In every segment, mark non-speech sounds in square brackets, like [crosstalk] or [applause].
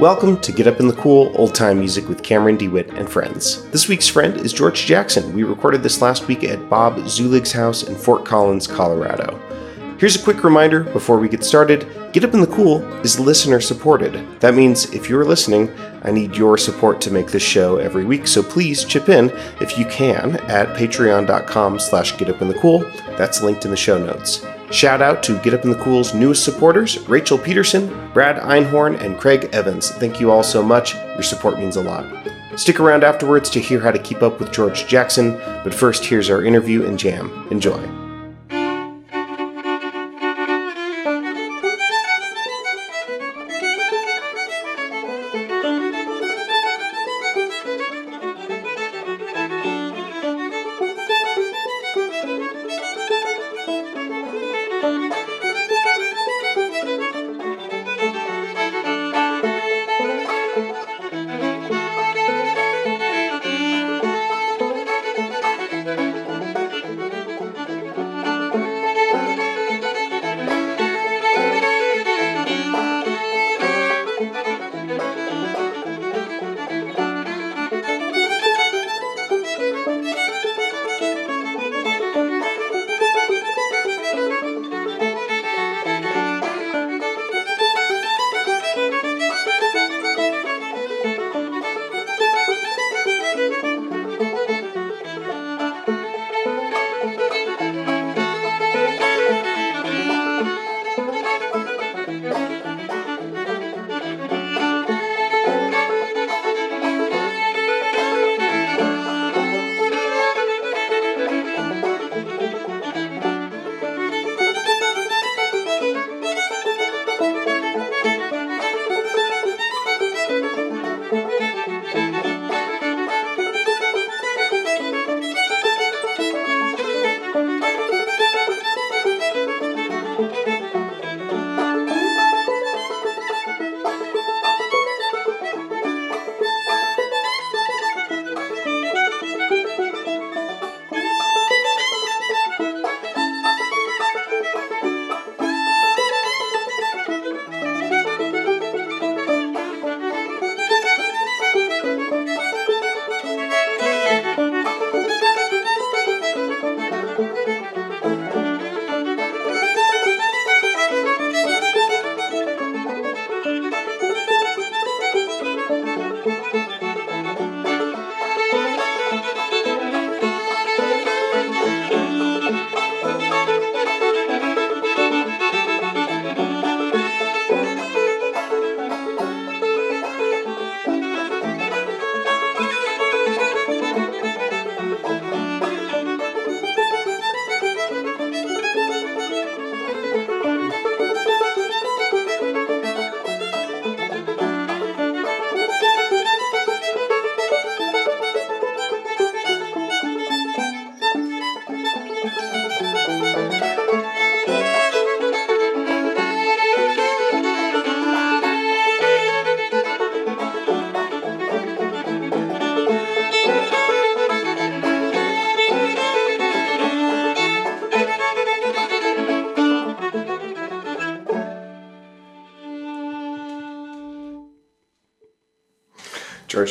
Welcome to Get Up in the Cool Old Time Music with Cameron DeWhitt and friends. This week's friend is George Jackson. We recorded this last week at Bob Zuellig's house in Fort Collins, Colorado. Here's a quick reminder before we get started Get Up in the Cool is listener supported. That means if you're listening, I need your support to make this show every week, so please chip in if you can at patreon.com slash getupinthecool. That's linked in the show notes. Shout out to Get Up in the Cool's newest supporters, Rachel Peterson, Brad Einhorn, and Craig Evans. Thank you all so much. Your support means a lot. Stick around afterwards to hear how to keep up with George Jackson, but first, here's our interview and jam. Enjoy.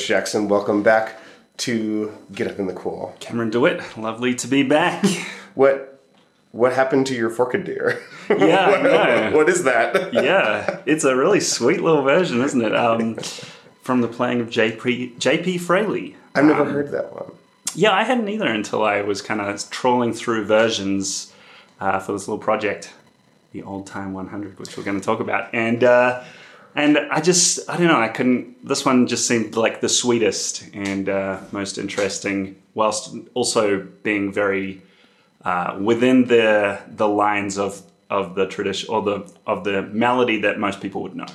Jackson, welcome back to Get Up in the Cool. Cameron DeWhitt, lovely to be back. [laughs] What what happened to your forked deer? [laughs] [laughs] Yeah, what, no. what is that? yeah, it's a really sweet little version, isn't it? Um, from the playing of JP, JP Fraley. I've never Um, heard that one. Yeah, I hadn't either until I was kind of trawling through versions uh, for this little project, the Old Time 100, which we're going to talk about. And uh, and I just, I don't know, I couldn't. This one just seemed like the sweetest and uh, most interesting, whilst also being very uh, within the the lines of of the tradition or the of the melody that most people would know.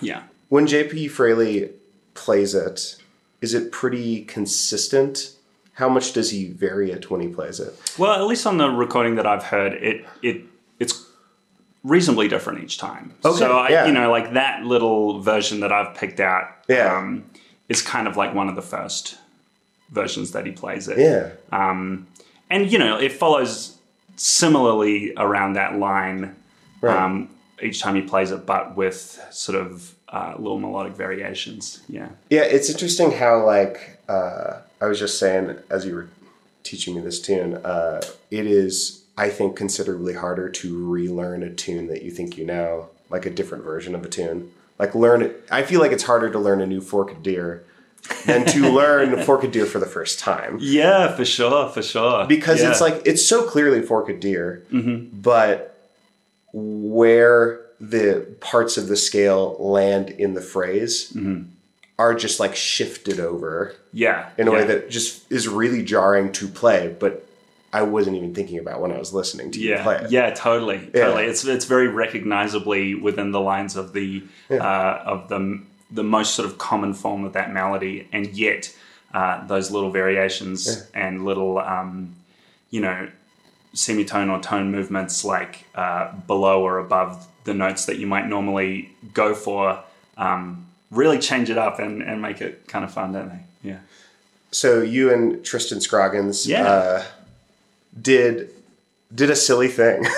Yeah. When JP Fraley plays it, is it pretty consistent? How much does he vary it when he plays it? Well, at least on the recording that I've heard, it it it's reasonably different each time. Okay, so I, yeah. you know, like that little version that I've picked out, Yeah. um, is kind of like one of the first versions that he plays it. Yeah. Um, and you know, it follows similarly around that line Right. um, each time he plays it, but with sort of uh, little melodic variations. Yeah. Yeah, it's interesting how like uh, I was just saying as you were teaching me this tune, uh, it is I think considerably harder to relearn a tune that you think you know, like a different version of a tune. Like learn it. I feel like it's harder to learn a new forked deer than to [laughs] learn forked deer for the first time. Yeah, for sure, for sure. Because Yeah. it's like it's so clearly forked deer, Mm-hmm. but where the parts of the scale land in the phrase Mm-hmm. are just like shifted over yeah, in a yeah. way that just is really jarring to play, but I wasn't even thinking about when I was listening to you play Yeah, it. yeah, totally, Yeah. totally. It's it's very recognizably within the lines of the uh, of the the most sort of common form of that melody, and yet uh, those little variations and little um, you know semitone or tone movements like uh, below or above the notes that you might normally go for um, really change it up and, and make it kind of fun, don't they? Yeah. So you and Tristan Scroggins Yeah. Did did a silly thing. [laughs]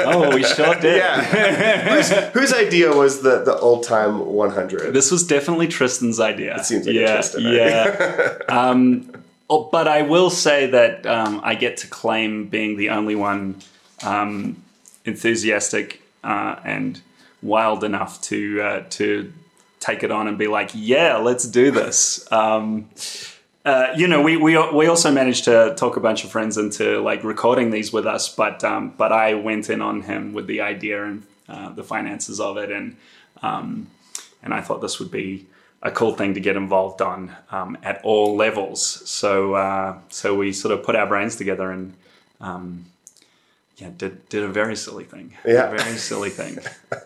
Oh, we sure did. yeah. whose, whose idea was the the old time 100? This was definitely Tristan's idea. It seems like yeah, Tristan. Yeah. [laughs] um, oh, but I will say that um, I get to claim being the only one um, enthusiastic uh, and wild enough to uh, to take it on and be like, yeah, let's do this. Uh, you know, we, we we also managed to talk a bunch of friends into like recording these with us, but um, but I went in on him with the idea and uh, the finances of it, and um, and I thought this would be a cool thing to get involved on um, at all levels. So uh, so we sort of put our brains together and um, yeah, did did a very silly thing. Yeah. a very silly thing. [laughs]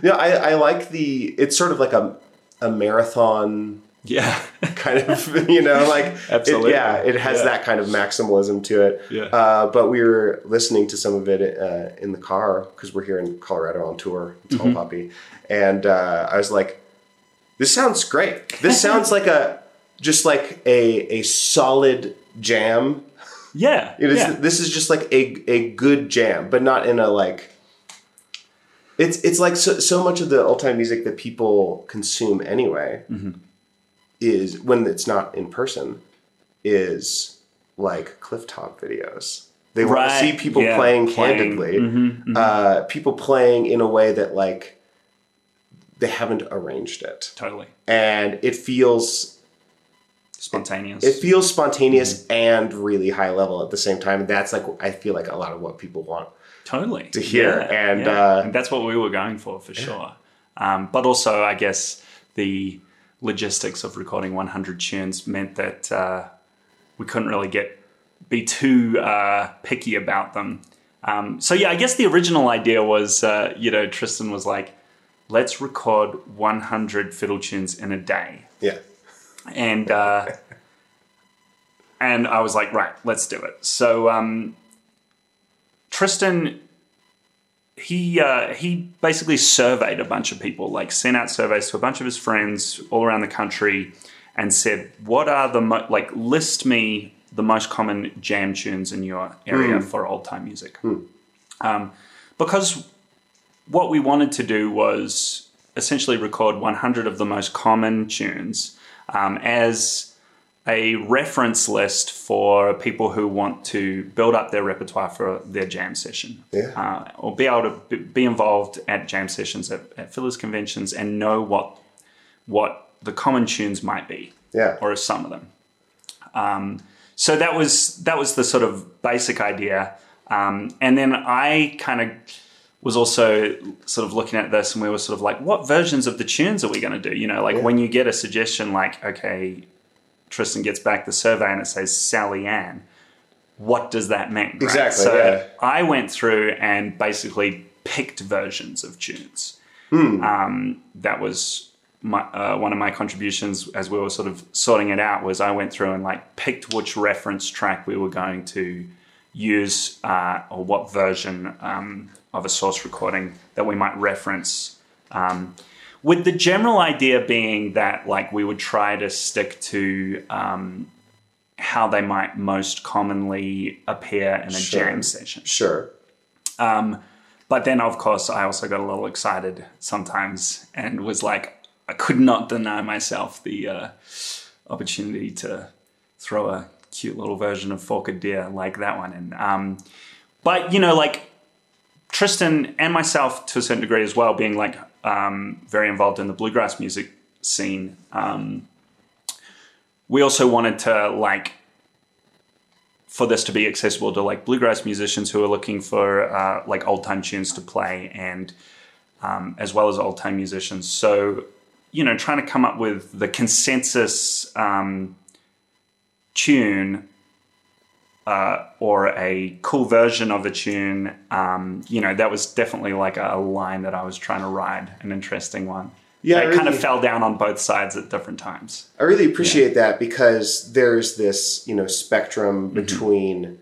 Yeah, I, I like the. It's sort of like a a marathon Yeah, [laughs] kind of, you know, like it- Absolutely. yeah, it has Yeah. that kind of maximalism to it. Yeah. Uh, but we were listening to some of it uh, in the car because we're here in Colorado on tour. It's Mm-hmm. all puppy, and uh, I was like, "This sounds great. This sounds like a just like a a solid jam. yeah, [laughs] It is. yeah. This is just like a a good jam, but not in a like." It's it's like so, so much of the old time music that people consume anyway Mm-hmm. Is when it's not in person is like Clifftop videos. They want to see people yeah, playing playing. Mm-hmm, candidly, Uh, people playing in a way that like they haven't arranged it, Totally and it feels spontaneous. it feels spontaneous Mm-hmm. and really high level at the same time. And that's like I feel like a lot of what people want. totally to hear, Yeah, and, yeah. uh, and that's what we were going for for sure. Um, but also, I guess the logistics of recording 100 tunes meant that uh, we couldn't really get be too uh, picky about them. Um, so yeah, I guess the original idea was, uh, you know, Tristan was like, "Let's record 100 fiddle tunes in a day." Yeah, and uh, and I was like, right, let's do it. So um, Tristan, he uh, he basically surveyed a bunch of people, like sent out surveys to a bunch of his friends all around the country, and said, what are the mo- like list me the most common jam tunes in your area for old time music, um, because what we wanted to do was essentially record 100 of the most common tunes um, as a reference list for people who want to build up their repertoire for their jam session Yeah. uh, or be able to be- involved at jam sessions at, at fillers conventions and know what what the common tunes might be yeah, or some of them. Um, so that was that was the sort of basic idea, um, and then I kind of was also sort of looking at this, and we were sort of like, what versions of the tunes are we going to do? You know, like when you get a suggestion, like okay, Tristan gets back the survey and it says Sally Ann. What does that mean? right? Exactly, So yeah. I went through and basically picked versions of tunes Hmm. um, that was my, uh, one of my contributions as we were sort of sorting it out was I went through and like picked which reference track we were going to use uh, or what version um, of a source recording that we might reference. Um, with the general idea being that like we would try to stick to um, how they might most commonly appear in a Sure. jam session. sure. but then, of course, I also got a little excited sometimes and was like, I could not deny myself the uh, opportunity to throw a cute little version of Forked Deer like that one in. Um, but, you know, like Tristan and myself to a certain degree as well, being like um, very involved in the bluegrass music scene, um, we also wanted to like for this to be accessible to like bluegrass musicians who are looking for uh, like old time tunes to play and um, as well as old time musicians. So, you know, trying to come up with the consensus um, tune uh, or a cool version of a tune, um, you know, that was definitely like a line that I was trying to ride, an interesting one. Yeah, it I kind of fell down on both sides at different times. I really appreciate that because there's this, you know, spectrum Mm-hmm. between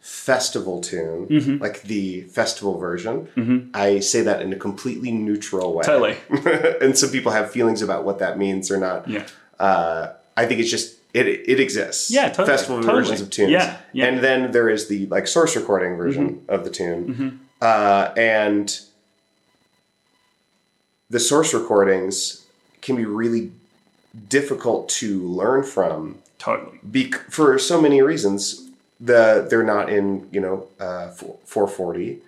festival tune, Mm-hmm. like the festival version. I say that in a completely neutral way. Totally. [laughs] and some people have feelings about what that means or not. Yeah. Uh, I think it's just it it exists. Yeah, totally, Festival totally. versions of tunes. Yeah, yeah. And then there is the like source recording version of the tune. Uh, and the source recordings can be really difficult to learn from Totally. bec- for so many reasons. The they're not in you know uh, 440.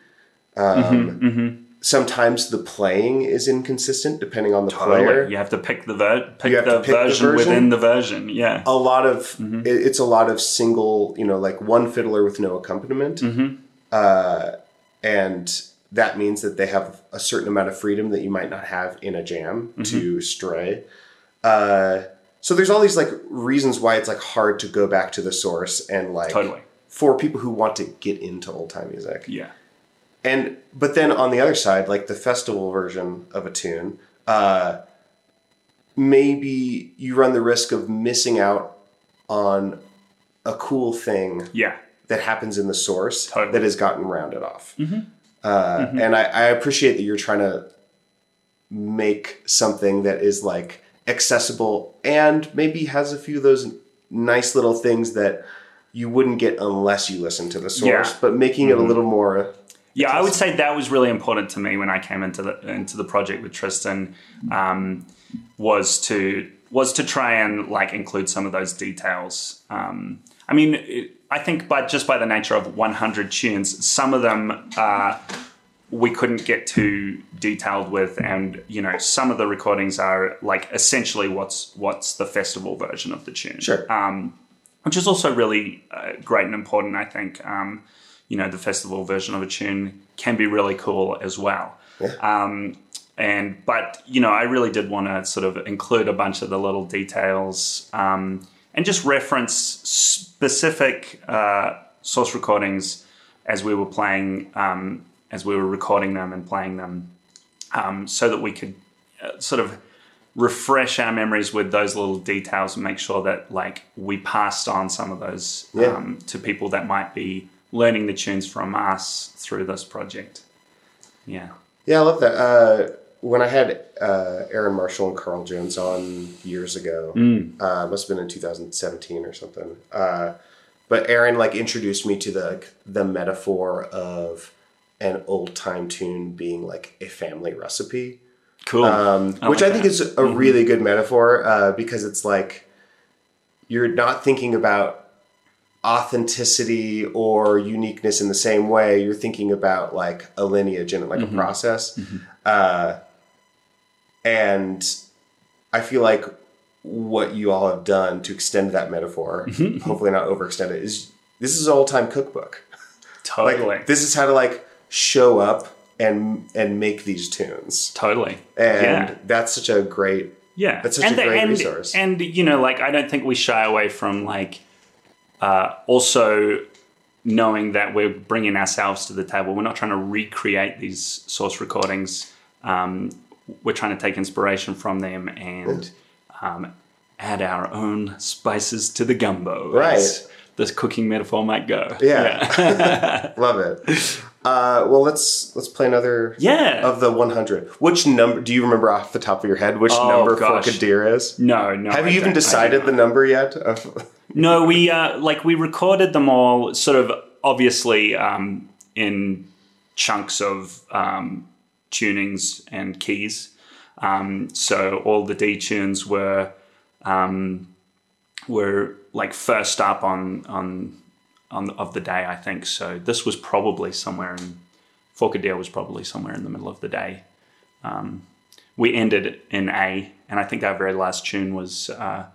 Um, Mm-hmm, Sometimes the playing is inconsistent depending on the Totally. player. You have to pick the ver- pick You have to the pick the version version? within the version. Yeah. A lot of Mm-hmm. it's a lot of single you know like one fiddler with no accompaniment, Mm-hmm. uh, and that means that they have a certain amount of freedom that you might not have in a jam Mm-hmm. to stray. Uh, so there's all these like reasons why it's like hard to go back to the source and like Totally. for people who want to get into old time music. Yeah. And but then on the other side, like the festival version of a tune, uh, maybe you run the risk of missing out on a cool thing Yeah. that happens in the source Totally. that has gotten rounded off. Uh, And I, I appreciate that you're trying to make something that is like accessible and maybe has a few of those nice little things that you wouldn't get unless you listen to the source, Yeah. Mm-hmm. but making it a little more. Yeah, I would say that was really important to me when I came into the into the project with Tristan. Um, was to was to try and like include some of those details. Um, I mean, it, I think by just by the nature of 100 tunes, some of them uh, we couldn't get too detailed with, and you know, some of the recordings are like essentially what's what's the festival version of the tune. Sure. Um, which is also really uh, great and important. I think um, you know the festival version of a tune can be really cool as well. Yeah. Um, and but you know, I really did want to sort of include a bunch of the little details um, and just reference specific uh, source recordings as we were playing, um, as we were recording them and playing them, um, so that we could uh, sort of refresh our memories with those little details and make sure that like we passed on some of those Yeah. um, to people that might be learning the tunes from us through this project. Yeah. Yeah, I love that. Uh, when I had uh, Erynn Marshall and Carl Jones on years ago, uh, must have been in 2017 or something. Uh, but Erynn like introduced me to the the metaphor of an old time tune being like a family recipe. Cool. um, I which like I think that. is a really good metaphor uh, because it's like you're not thinking about authenticity or uniqueness in the same way. You're thinking about like a lineage and like Mm-hmm. a process, uh, and I feel like what you all have done to extend that metaphor, [laughs] Mm-hmm. hopefully not overextend it, is this is an old time cookbook. totally. Like this is how to like show up and and make these tunes totally. and yeah. that's such a great Yeah, That's such a the- great and, resource. And you know, like I don't think we shy away from like uh, also knowing that we're bringing ourselves to the table. We're not trying to recreate these source recordings. Um, we're trying to take inspiration from them and um, add our own spices to the gumbo. Right. This cooking metaphor might go. Yeah. [laughs] [laughs] love it uh, well let's let's play another Yeah. of the 100 which number do you remember off the top of your head which Oh, number gosh. Forked Deer is No, no. have I you even don't- I do decided not. the number yet of, No, we uh, like we recorded them all sort of obviously um, in chunks of um, tunings and keys. Um, so all the D tunes were um, were like first up on on the, of the day, I think. So this was probably somewhere in Forked Deer was probably somewhere in the middle of the day. Um, we ended in A, and I think our very last tune was uh,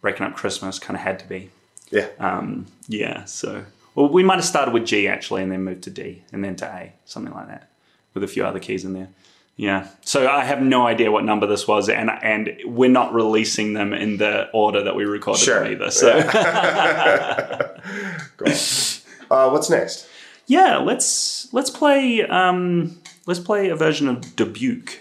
"Breaking Up Christmas." Kind of had to be. Yeah. Um, yeah. So well, we might have started with G actually, and then moved to D, and then to A, something like that, with a few other keys in there. Yeah. So I have no idea what number this was, and and we're not releasing them in the order that we recorded Sure. them either. So [laughs] Cool. uh, what's next? yeah, let's let's play um, let's play a version of Dubuque.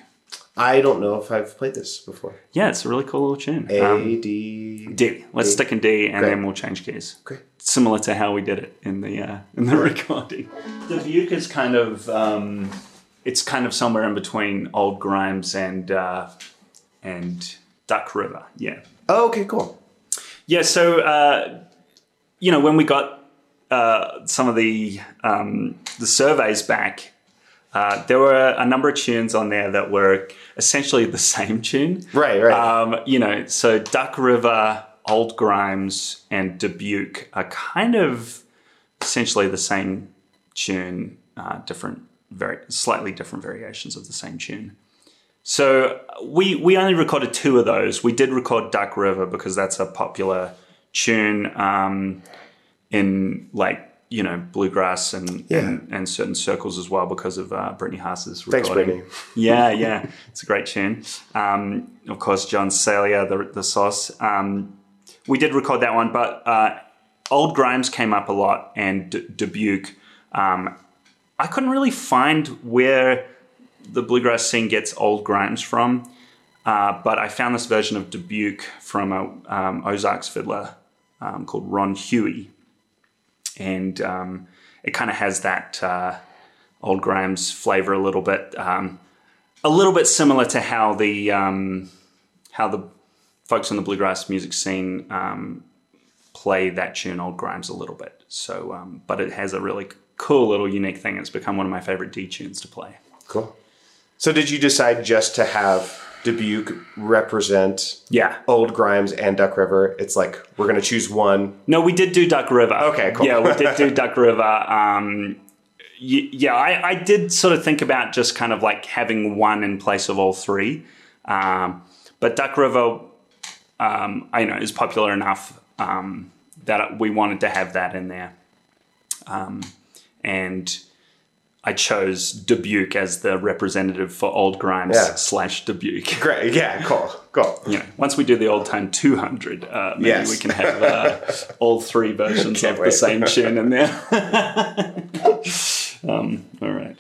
I don't know if I've played this before. Yeah, it's a really cool little tune. A Um, D. D. Let's D. stick in D, and Great. then we'll change keys. Great. Similar to how we did it in the uh, in the [laughs] recording. Dubuque is kind of um, it's kind of somewhere in between Old Grimes and uh, and Duck River. Yeah. Oh, okay, cool. Yeah, so uh, you know when we got uh, some of the um, the surveys back, uh, there were a number of tunes on there that were essentially the [laughs] same tune. Right, right. Um, you know, so Duck River, Old Grimes, and Dubuque are kind of essentially the same tune, uh, different, very slightly different variations of the same tune. So we we only recorded two of those. We did record Duck River because that's a popular tune um, in like you know bluegrass and, Yeah. and and certain circles as well because of uh, Brittany Haas's Thanks, recording. Brittany. [laughs] Yeah, yeah, it's a great tune. Um, of course, John Salyer, the the sauce. Um, we did record that one, but uh, Old Grimes came up a lot and D- Dubuque. Um, I couldn't really find where the bluegrass scene gets Old Grimes from, uh, but I found this version of Dubuque from a um, Ozarks fiddler um, called Ron Huey, and um, it kind of has that uh, Old Grimes flavor a little bit, um, a little bit similar to how the um, how the folks in the bluegrass music scene um, play that tune, Old Grimes, a little bit. So, but it has a really cool little unique thing. It's become one of my favorite D tunes to play. Cool. So did you decide just to have Dubuque represent Yeah. Old Grimes and Duck River? It's like we're gonna choose one. No, we did do Duck River. Okay, cool. Yeah, we did do [laughs] Duck River. Um, yeah, I, I did sort of think about just kind of like having one in place of all three. Um, but Duck River, um, I know, is popular enough um, that we wanted to have that in there. And I chose Dubuque as the representative for Old Grimes Yeah. slash Dubuque. Great. Yeah. Cool. Cool. you know, once we do the old time 200, uh, maybe Yes. we can have uh, [laughs] all three versions of wait. the same tune in there. [laughs] [laughs] um, all right.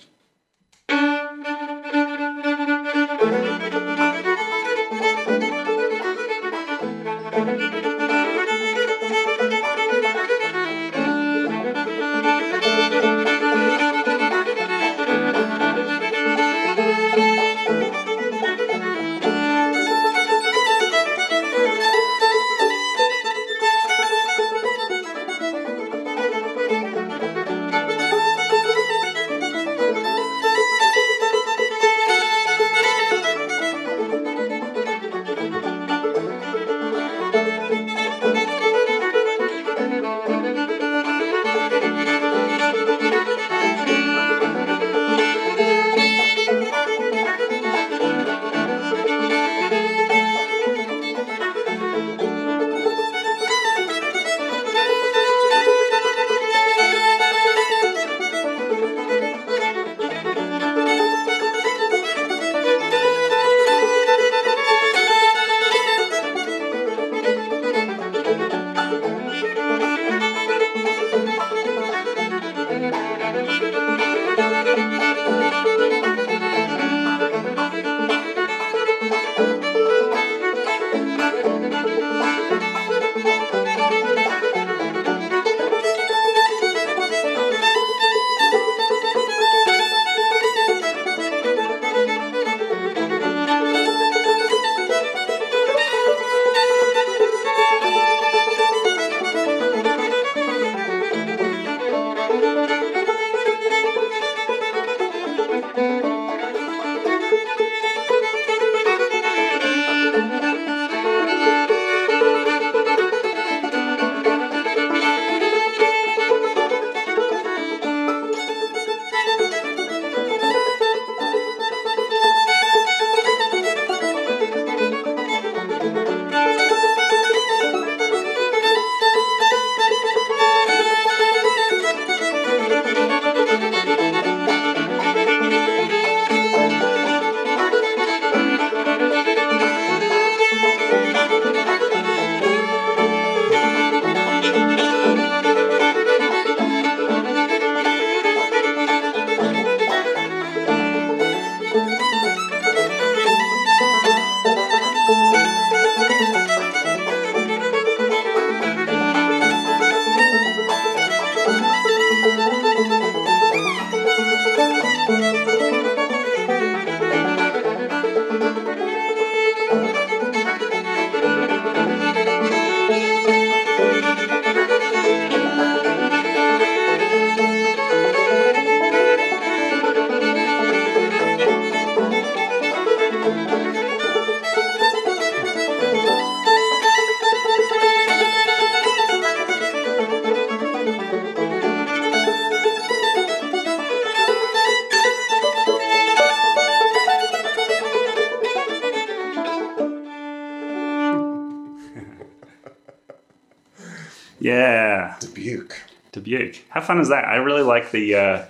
Dubuque. How fun is that? I really like the uh,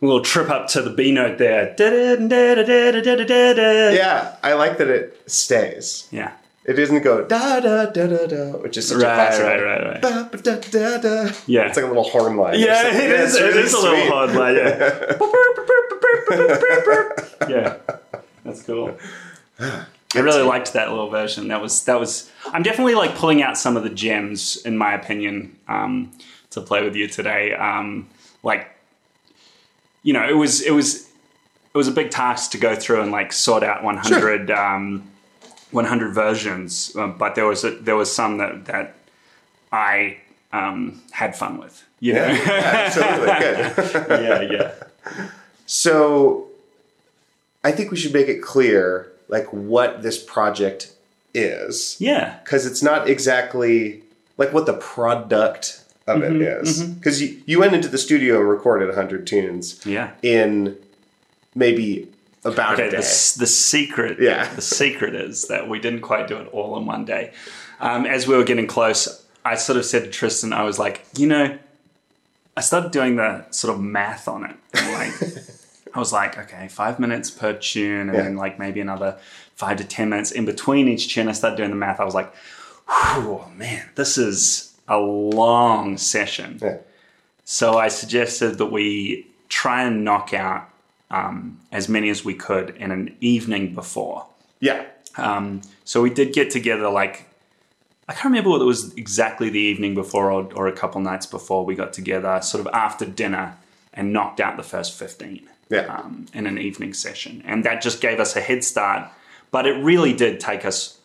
little trip up to the B note there. Yeah. Yeah, I like that it stays. Yeah. It doesn't go da da da da da, which is such a Right, classic. right, right, right. ba, ba, da, da, da. Yeah. it's like a little horn line. Yeah, it is. It's It really is a little sweet. hard line. Yeah. [laughs] yeah, that's cool. [sighs] I really liked that little version. That was that was. I'm definitely like pulling out some of the gems, in my opinion, um, to play with you today. Um, like, you know, it was it was it was a big task to go through and like sort out 100 um, 100 versions, uh, but there was a, there was some that that I um, had fun with. You know? Yeah, absolutely [laughs] good. yeah, yeah. So, I think we should make it clear, like what this project is, Yeah. because it's not exactly like what the product of Mm-hmm, it is. Because you you went into the studio and recorded 100 tunes Yeah. in maybe about Okay, a the, the secret, Yeah. the secret is that we didn't quite do it all in one day. Um, as we were getting close, I sort of said to Tristan, I was like, you know, I started doing the sort of math on it. Like, [laughs] I was like, okay, five minutes per tune, and Yeah. then like maybe another five to ten minutes in between each tune. I started doing the math. I was like, whew, man, this is a long session. Yeah. So I suggested that we try and knock out um, as many as we could in an evening before. Yeah. Um, so we did get together like I can't remember whether it was exactly the evening before or, or a couple nights before we got together, sort of after dinner, and knocked out the first fifteen Yeah. um, in an evening session, and that just gave us a head start. But it really did take us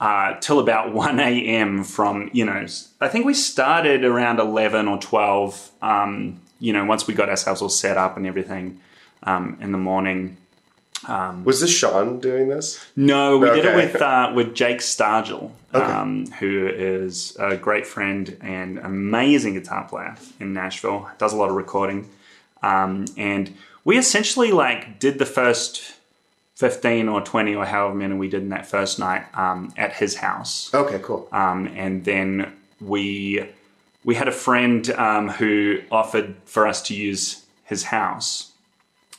uh, till about one a.m. from you know I think we started around eleven or twelve. Um, you know, once we got ourselves all set up and everything um, in the morning. Was this Sean doing this? No, we did it with uh, with Jake Stargel, um, who is a great friend and amazing guitar player in Nashville. Does a lot of recording, um, and we essentially like did the first fifteen or twenty or however many we did in that first night um, at his house, Okay, cool. um, and then we we had a friend um, who offered for us to use his house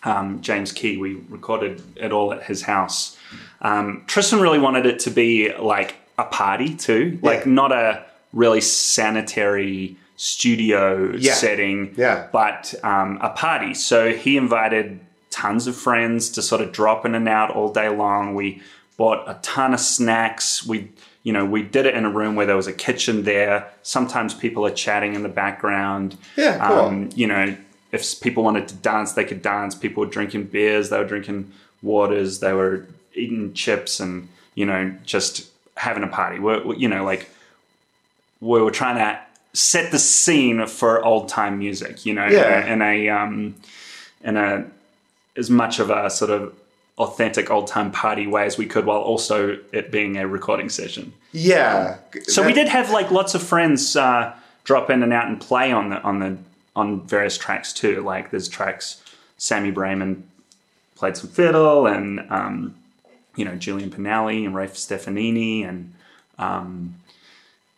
um, James Key. We recorded it all at his house. Um, Tristan really wanted it to be like a party too, like Yeah. not a really sanitary studio Yeah. setting, Yeah. but um, a party. So he invited tons of friends to sort of drop in and out all day long. We bought a ton of snacks. We you know, we did it in a room where there was a kitchen there. Sometimes people are chatting in the background. Yeah, cool. Um, you know, if people wanted to dance, they could dance. People were drinking beers, they were drinking waters, they were eating chips, and you know, just having a party. We're, we- you know, like we were trying to set the scene for old time music. You know, Yeah. in a, in a um, in a as much of a sort of authentic old time party way as we could, while also it being a recording session. Yeah. So we did have like lots of friends uh, drop in and out and play on the on the on various tracks too. Like there's tracks Sami Braman played some fiddle, and um, you know Julian Pinelli and Rafe Stefanini and um,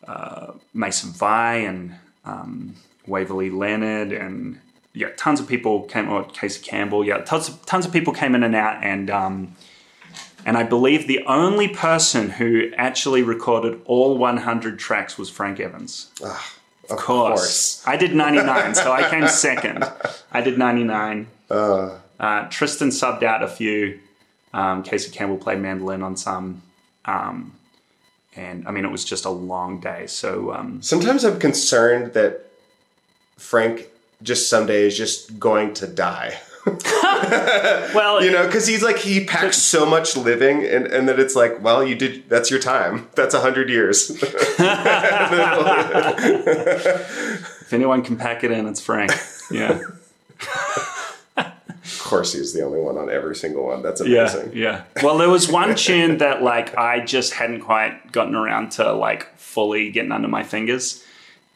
uh, Mason Via and um, Waverly Leonard and yeah, tons of people came. Or Casey Campbell. Yeah, tons of, tons of people came in and out and. Um, and I believe the only person who actually recorded all 100 tracks was Frank Evans. of course. I did 99, so I came second. I did 99. Uh, Tristan subbed out a few. Um, Casey Campbell played mandolin on some. Um, and I mean, it was just a long day. So, um, Sometimes I'm concerned that Frank just someday is just going to die. [laughs] well, You know, because he's like he packs so much living, and and that it's like, well, you did. That's your time. That's a hundred years. [laughs] if anyone can pack it in, it's Frank. Yeah. of course, he's the only one on every single one. That's Yeah, amazing. yeah. Well, there was one tune that like I just hadn't quite gotten around to like fully getting under my fingers,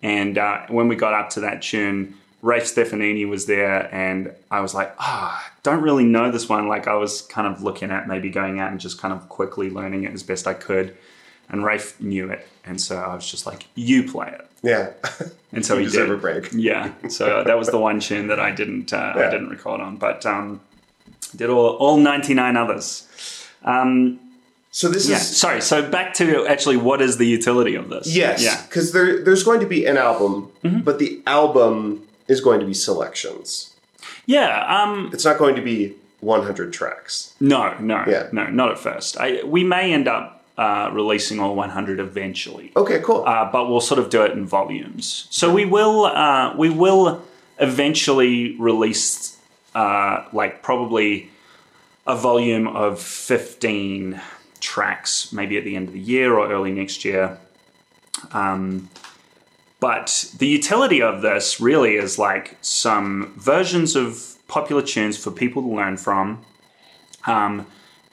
and uh, when we got up to that tune, Rafe Stefanini was there, and I was like, ah, don't really know this one. Like I was kind of looking at maybe going out and just kind of quickly learning it as best I could, and Rafe knew it, and so I was just like, "You play it." Yeah. [laughs] And so [laughs] he deserve did. a break. [laughs] Yeah. So that was the one tune that I didn't uh, Yeah. I didn't record on, but um, did all all ninety nine others. Um, So this yeah. is Sorry. So back to actually, what is the utility of this? yes, Yeah. Mm-hmm. because there there's going to be an album, but the album is going to be selections. Yeah. Um, It's not going to be 100 tracks. no. No. Yeah. No. Not at first. I, we may end up uh, releasing all one hundred eventually. Okay, cool. uh, but we'll sort of do it in volumes. So we will uh, we will eventually release uh, like probably a volume of fifteen tracks, maybe at the end of the year or early next year. Um, but the utility of this really is like some versions of popular tunes for people to learn from. Um,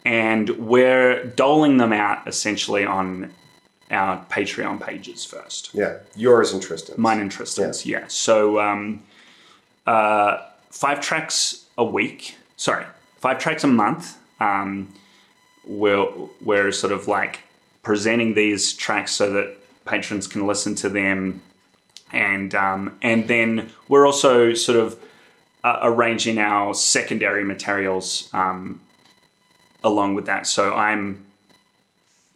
and we're doling them out essentially on our Patreon pages first. yeah, yours and Tristan's. Mine and Tristan's, yeah. So um, uh, five tracks a week. Sorry, five tracks a month. Um, we're we're sort of like presenting these tracks so that patrons can listen to them, and um, and then we're also sort of uh, arranging our secondary materials um, along with that. So I'm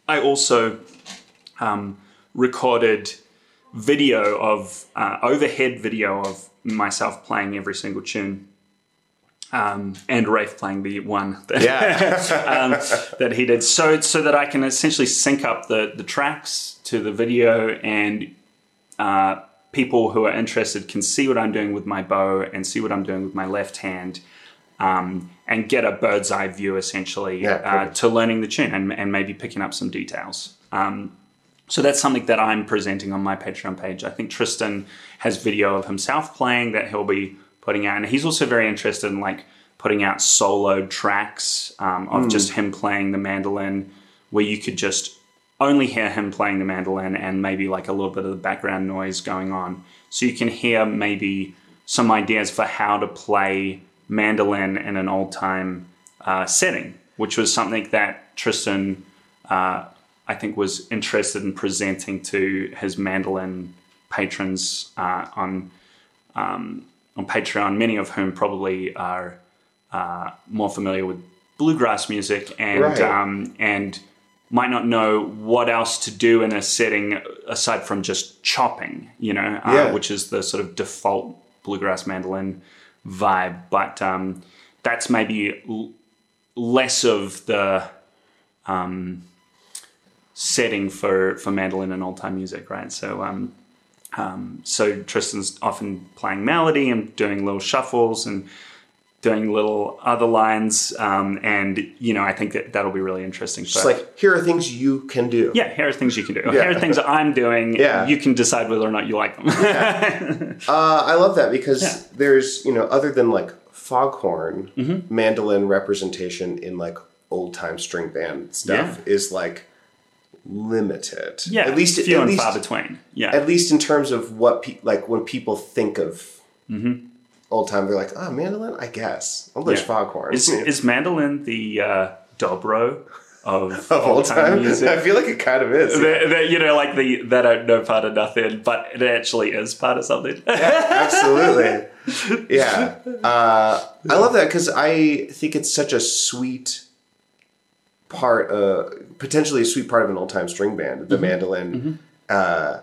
I also um, recorded video of uh, overhead video of myself playing every single tune. Um, and Rafe playing the one that, Yeah. [laughs] um, that he did, so so that I can essentially sync up the the tracks to the video, and uh, people who are interested can see what I'm doing with my bow and see what I'm doing with my left hand, um, and get a bird's eye view essentially Yeah, uh, to learning the tune and, and maybe picking up some details. Um, so that's something that I'm presenting on my Patreon page. I think Tristan has video of himself playing that he'll be putting out, and he's also very interested in like putting out solo tracks um, of just him playing the mandolin, where you could just only hear him playing the mandolin and maybe like a little bit of the background noise going on, so you can hear maybe some ideas for how to play mandolin in an old time uh, setting, which was something that Tristan. Uh, I think was interested in presenting to his mandolin patrons uh, on um, on Patreon, many of whom probably are uh, more familiar with bluegrass music and Right. um, and might not know what else to do in a setting aside from just chopping, you know, uh, Yeah. which is the sort of default bluegrass mandolin vibe. But um, that's maybe l- less of the um, setting for for mandolin and old time music, right? So um, um, so Tristan's often playing melody and doing little shuffles and doing little other lines, um, and you know I think that that'll be really interesting. Just like, here are things you can do. yeah, here are things you can do. Yeah. Here are things that I'm doing. Yeah. you can decide whether or not you like them. [laughs] Uh, I love that because Yeah. there's, you know, other than like foghorn, Mm-hmm. mandolin representation in like old time string band stuff is like limited. yeah, at least few at and least, far between. Yeah, at least in terms of what pe- like when people think of old time, they're like, ah, mandolin, I guess. Oh, there's Mm-hmm. Yeah. foghorn. is is mandolin the uh, dobro of, [laughs] of old time music? [laughs] I feel like it kind of is. The- the- you know, like the that don't know part of nothing, but it actually is part of something. [laughs] yeah, Absolutely. Yeah. Uh, I love that because I think it's such a sweet part, uh, potentially a sweet part of an old time string band, the mandolin. Uh,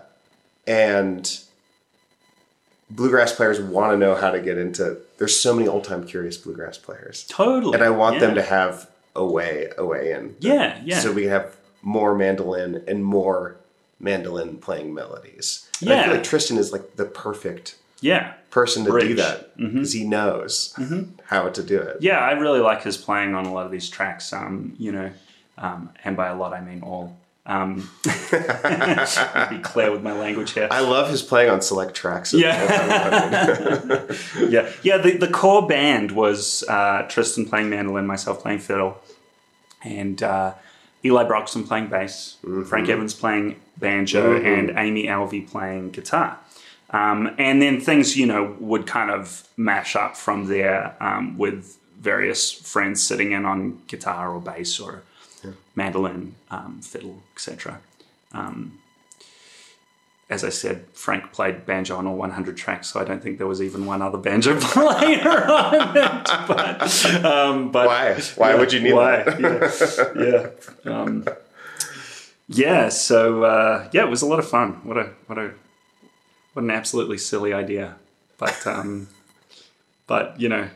and bluegrass players want to know how to get into. There's so many old time curious bluegrass players. totally, And I want them to have a way, a way in. Yeah, yeah. So we can have more mandolin and more mandolin playing melodies. And I feel like Tristan is like the perfect yeah, person to do that because he knows how to do it. yeah. I really like his playing on a lot of these tracks. Um, you know, um, and by a lot I mean all. Um, [laughs] be clear with my language here. I love his playing on select tracks. Yeah. Old Time 100. yeah, yeah. The, the core band was uh, Tristan playing mandolin, myself playing fiddle, and uh, Eli Broxton playing bass, Frank Evans playing banjo, and Amy Alvey playing guitar. Um, and then things, you know, would kind of mash up from there um, with various friends sitting in on guitar or bass or mandolin, um, fiddle, etc. um, as I said, Frank played banjo on all 100 tracks, so I don't think there was even one other banjo [laughs] player on it. But, um, but Why? Why would you need why? that? Yeah, yeah. Um, yeah. So uh, yeah, it was a lot of fun. What a what a what an absolutely silly idea, but um, but you know,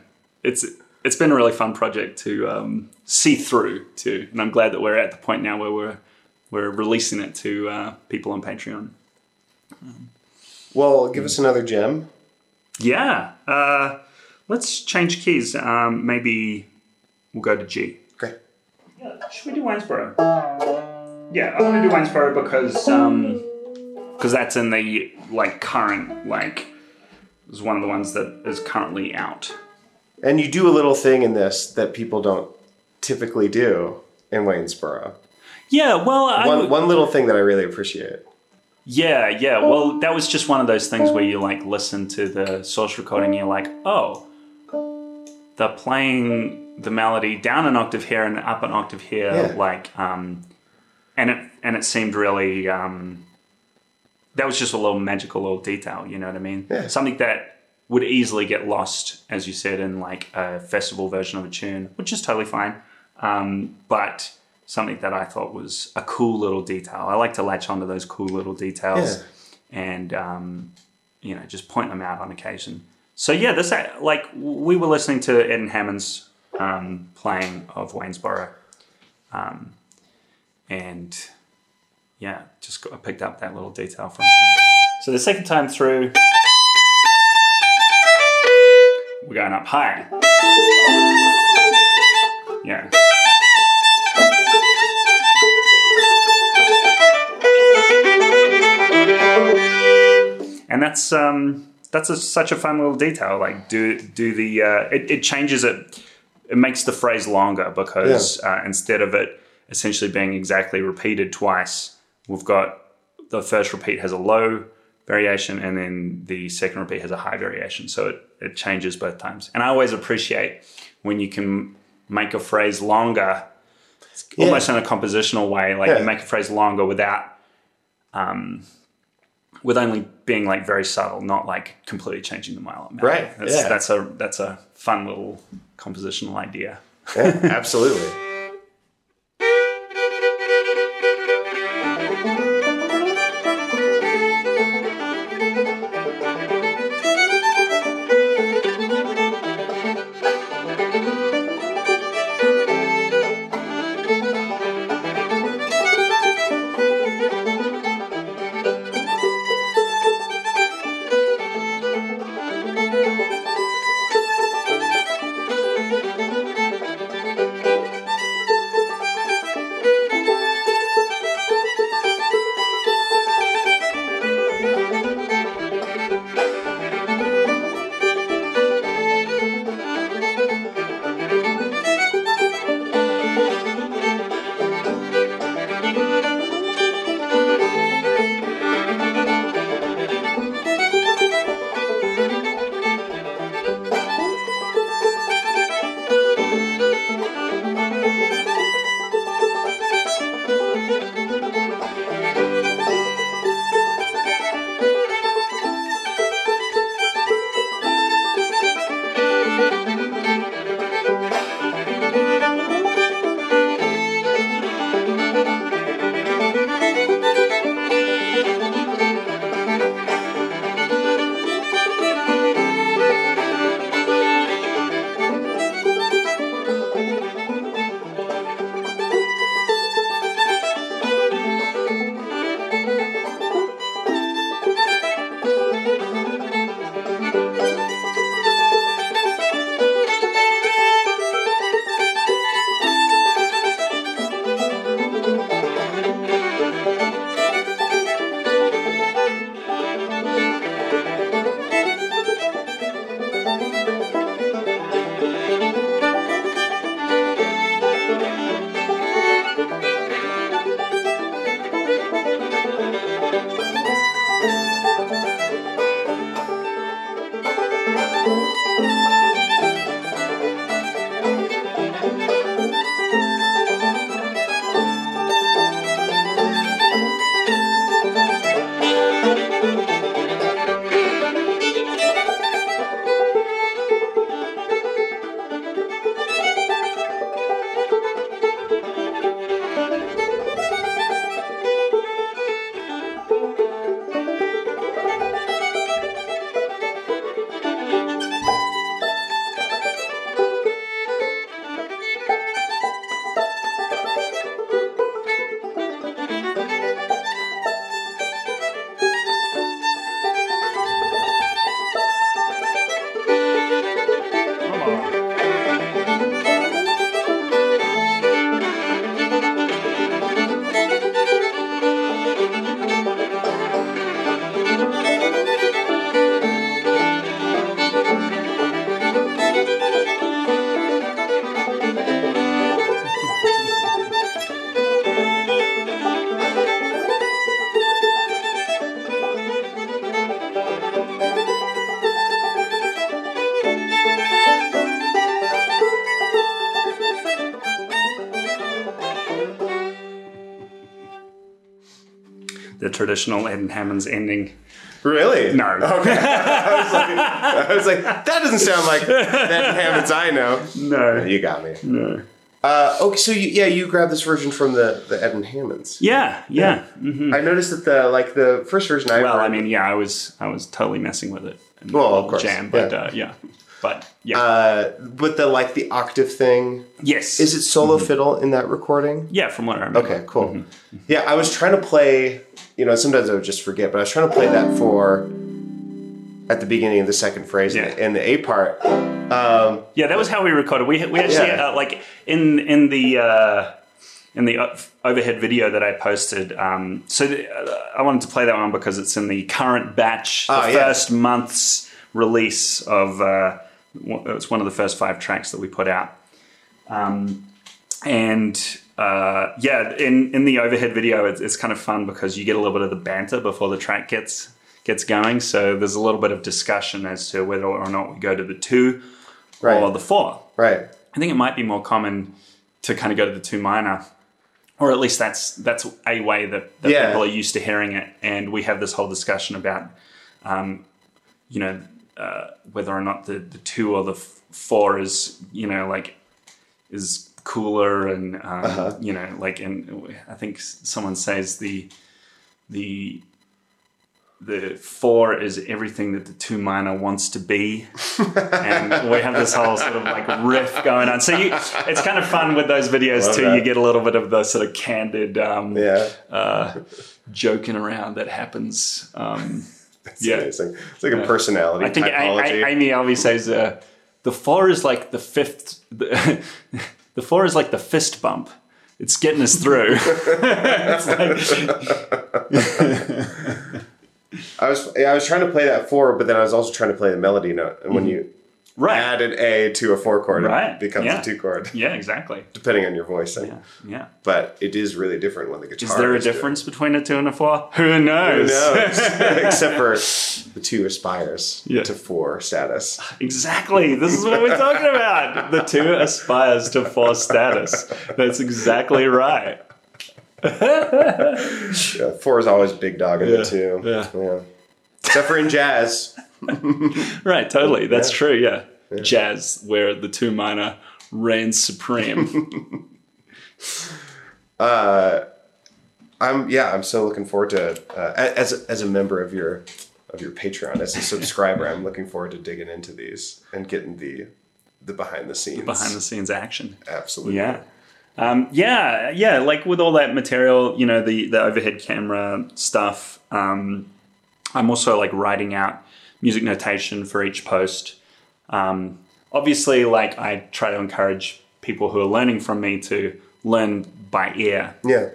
it's it's been a really fun project to um, see through too, and I'm glad that we're at the point now where we're we're releasing it to uh, people on Patreon. Well, give us another gem. Yeah. Uh, let's change keys. Um, maybe we'll go to G. Great. Yeah, should we do Waynesboro? Yeah, I want to do Waynesboro because um, because that's in the like current like is one of the ones that is currently out. And you do a little thing in this that people don't typically do in Waynesboro. Yeah, well, One, would- one little thing that I really appreciate. yeah, yeah. Well, that was just one of those things where you like listen to the source recording, and you're like, oh, they're playing the melody down an octave here and up an octave here, Yeah. like, um, and it and it seemed really. Um, that was just a little magical little detail, you know what I mean? Yeah. Something that would easily get lost, as you said, in like a festival version of a tune, which is totally fine. Um, but something that I thought was a cool little detail. I like to latch onto those cool little details and um, you know just point them out on occasion. So yeah, this like we were listening to Edden Hammons' um, playing of Waynesboro, um, and yeah, just got, I picked up that little detail from him. So the second time through, we're going up high. Yeah. and that's um, that's a, such a fun little detail. Like do do the uh, it, it changes it. It makes the phrase longer because uh, instead of it essentially being exactly repeated twice, we've got the first repeat has a low variation and then the second repeat has a high variation. So it, it changes both times. And I always appreciate when you can make a phrase longer, almost in a compositional way. Like Yeah. you make a phrase longer without um, with only being like very subtle, not like completely changing the mile. Right, That's, yeah. that's a that's a fun little compositional idea. Yeah, absolutely. [laughs] traditional Edden Hammons' ending. Really? No. [laughs] Okay. I was like, I was like, that doesn't sound like that Hammons I know. No. You got me. No. Uh, okay, so you, yeah, you grabbed this version from the the Edden Hammons. Yeah, yeah. Mhm. I noticed that the like the first version I Well, I mean, yeah, I was I was totally messing with it. Well, of course, jam, but yeah. uh, yeah, but yeah, uh, but the like the octave thing yes, is it solo fiddle in that recording? Yeah, from what I remember. Okay, cool. Yeah, I was trying to play. You know, sometimes I would just forget, but I was trying to play that for at the beginning of the second phrase Yeah. and the A part. Um, Yeah, that was how we recorded. We we actually Yeah. uh, like in in the uh, in the overhead video that I posted. Um, so the, uh, I wanted to play that one because it's in the current batch, the Oh, yeah. first month's release of. Uh, one- it's one of the first five tracks that we put out. Um, and uh, yeah, in in the overhead video, it's, it's kind of fun because you get a little bit of the banter before the track gets gets going. So there's a little bit of discussion as to whether or not we go to the two Right. or the four. right. I think it might be more common to kind of go to the two minor, or at least that's that's a way that, that Yeah. people are used to hearing it. And we have this whole discussion about, um, you know, uh, whether or not the, the two or the f- four is you know like is cooler and um, Uh-huh. you know like and I think someone says the the the four is everything that the two minor wants to be and we have this whole sort of like riff going on so you it's kind of fun with those videos Love too that. you get a little bit of the sort of candid um, Yeah. uh, joking around that happens um, [laughs] It's yeah. amazing. It's like a personality I think typology. A- Amy Alvey says uh, the four is like the fifth. The, [laughs] the four is like the fist bump. It's getting us through. [laughs] I was yeah, I was trying to play that four, but then I was also trying to play the melody note. And when you right. add an A to a four chord, Right. it becomes Yeah. a two chord, Yeah, exactly. depending on your voicing. Yeah, yeah. But it is really different when the guitar. Is Is there a doing it. difference between a two and a four? Who Who knows? knows? [laughs] Except for the two aspires Yeah. to four status. exactly. This is what we're talking about. The two aspires to four status. That's exactly right. Yeah, four is always big dog in Yeah, the two. yeah. Except for in jazz. [laughs] Right, totally. That's Yeah. true, yeah. Jazz, where the two minor reigns supreme. [laughs] Uh, I'm yeah. I'm so looking forward to uh, as a, as a member of your of your Patreon as a subscriber. I'm looking forward to digging into these and getting the the behind the scenes. behind the scenes action. absolutely. Yeah. Um, yeah, yeah, like with all that material, you know, the, the overhead camera stuff, um, I'm also like writing out music notation for each post. Um, obviously, like I try to encourage people who are learning from me to learn by ear. Yeah.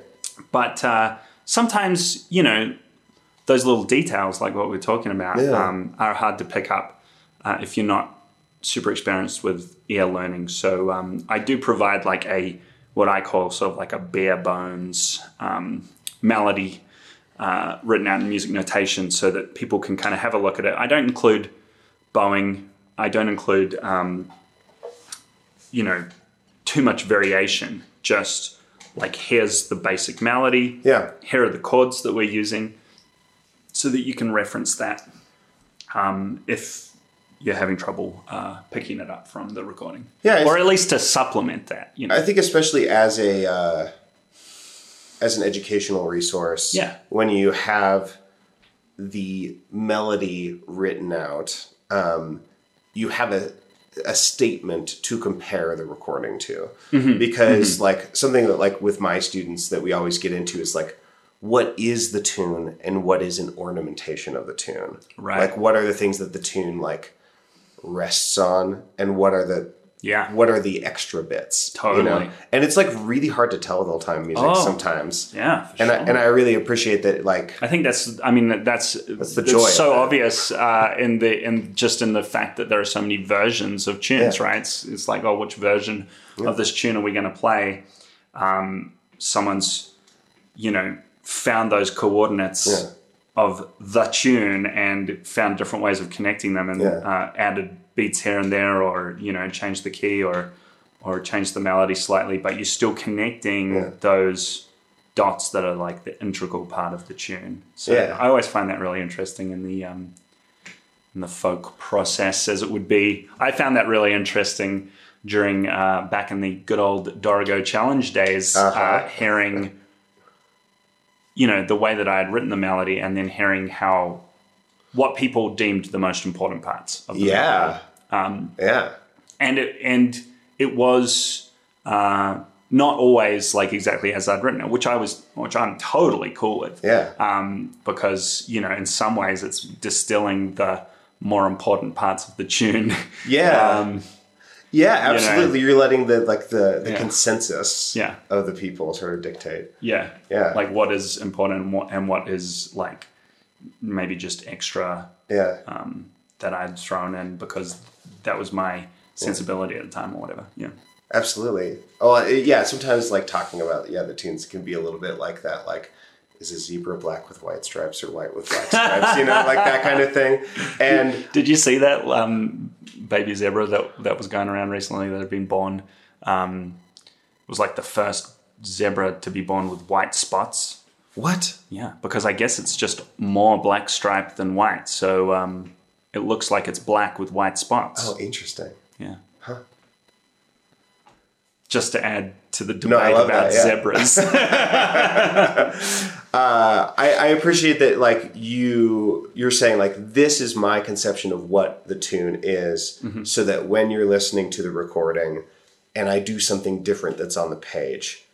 But uh, sometimes, you know, those little details, like what we're talking about, Yeah. um, are hard to pick up uh, if you're not super experienced with ear learning. So um, I do provide like a what I call sort of like a bare bones um, melody uh, written out in music notation, so that people can kind of have a look at it. I don't include bowing. I don't include um, you know too much variation. Just like here's the basic melody Yeah. here are the chords that we're using so that you can reference that um, if you're having trouble uh, picking it up from the recording Yeah, or at least to supplement that you know I think especially as a uh, as an educational resource. Yeah. When you have the melody written out, um, you have a a statement to compare the recording to Mm-hmm. because like something that like with my students that we always get into is like what is the tune and what is an ornamentation of the tune Right. like what are the things that the tune like rests on and what are the yeah what are the extra bits you know? Totally. and it's like really hard to tell with old time music Oh. sometimes yeah for and I, and I really appreciate that like I think that's. I mean, that's that's the joy so obvious uh, in the in just in the fact that there are so many versions of tunes, Yeah. right? It's, it's like, oh, which version of this tune are we going to play? Um, someone's, you know, found those coordinates Yeah. of the tune and found different ways of connecting them, and Yeah. uh, added beats here and there, or you know, change the key or or changed the melody slightly, but you're still connecting Yeah. those dots that are like the integral part of the tune. So Yeah. I always find that really interesting in the um, in the folk process, as it would be. I found that really interesting during uh, back in the good old Dorigo Challenge days, Uh-huh. uh, hearing you know the way that I had written the melody, and then hearing how what people deemed the most important parts of the Yeah. yeah. and it and it was uh, not always like exactly as I'd written it, which I was, which I'm totally cool with. Yeah. Um, because you know, in some ways, it's distilling the more important parts of the tune. [laughs] Yeah. um, yeah, absolutely. You're letting the like the, the Yeah. consensus Yeah. of the people sort of dictate. yeah. Yeah. Like what is important and what, and what is like maybe just extra Yeah. um, that I'd thrown in because that was my sensibility at the time or whatever. Yeah. Absolutely. Oh, yeah. Sometimes, like talking about yeah, the tunes can be a little bit like that. Like, is a zebra black with white stripes or white with black stripes? you know, like that kind of thing. And [laughs] Did you see that um, baby zebra that that was going around recently that had been born? Um, it was like the first zebra to be born with white spots. What? Yeah, because I guess it's just more black stripe than white, so um, it looks like it's black with white spots. Oh, interesting. Yeah. Huh. Just to add to the debate No, I love about that, yeah. zebras. [laughs] [laughs] Uh, I, I appreciate that. Like you, you're saying like this is my conception of what the tune is, Mm-hmm. so that when you're listening to the recording, and I do something different that's on the page,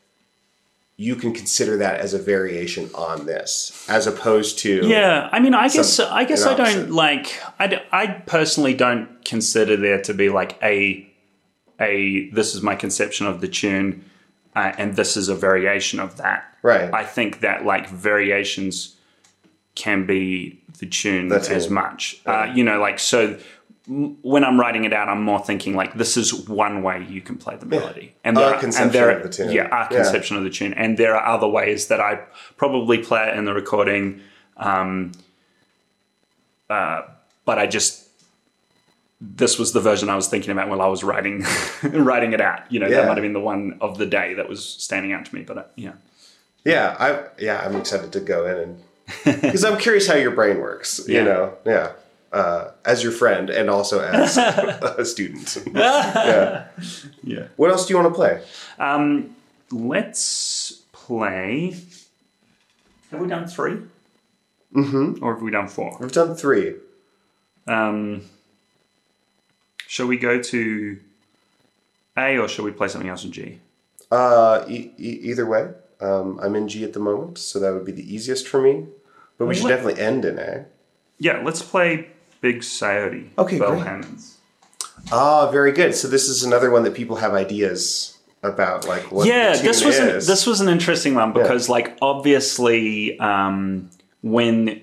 you can consider that as a variation on this, as opposed to Yeah, I mean, I guess Some- I guess I don't like. I, d- I personally don't consider there to be like a a this is my conception of the tune, uh, and this is a variation of that. Right. I think that like variations can be the tune That's as it. much. Uh, you know, like so. When I'm writing it out, I'm more thinking like this is one way you can play the melody, and Our there are, conception and there, of the tune. yeah, our Yeah. conception of the tune, and there are other ways that I probably play it in the recording but I just this was the version I was thinking about while I was writing [laughs] writing it out. You know, Yeah. that might have been the one of the day that was standing out to me. But uh, yeah, Yeah, I yeah, I'm excited to go in and because I'm curious how your brain works. Yeah. You know, yeah, uh, as your friend and also as [laughs] a student. [laughs] yeah. yeah. What else do you want to play? Um, let's play. Have we done 3 Mm-hmm. Or have we done four? We've done three. Um, shall we go to A or shall we play something else in G? Uh, e- e- either way, um, I'm in G at the moment, so that would be the easiest for me. But we should What? definitely end in A. Yeah, let's play Big Scioty. Okay, Burl great. Hammons. Ah, very good. So this is another one that people have ideas about, like what yeah the tune this was an, this was an interesting one because like obviously um, when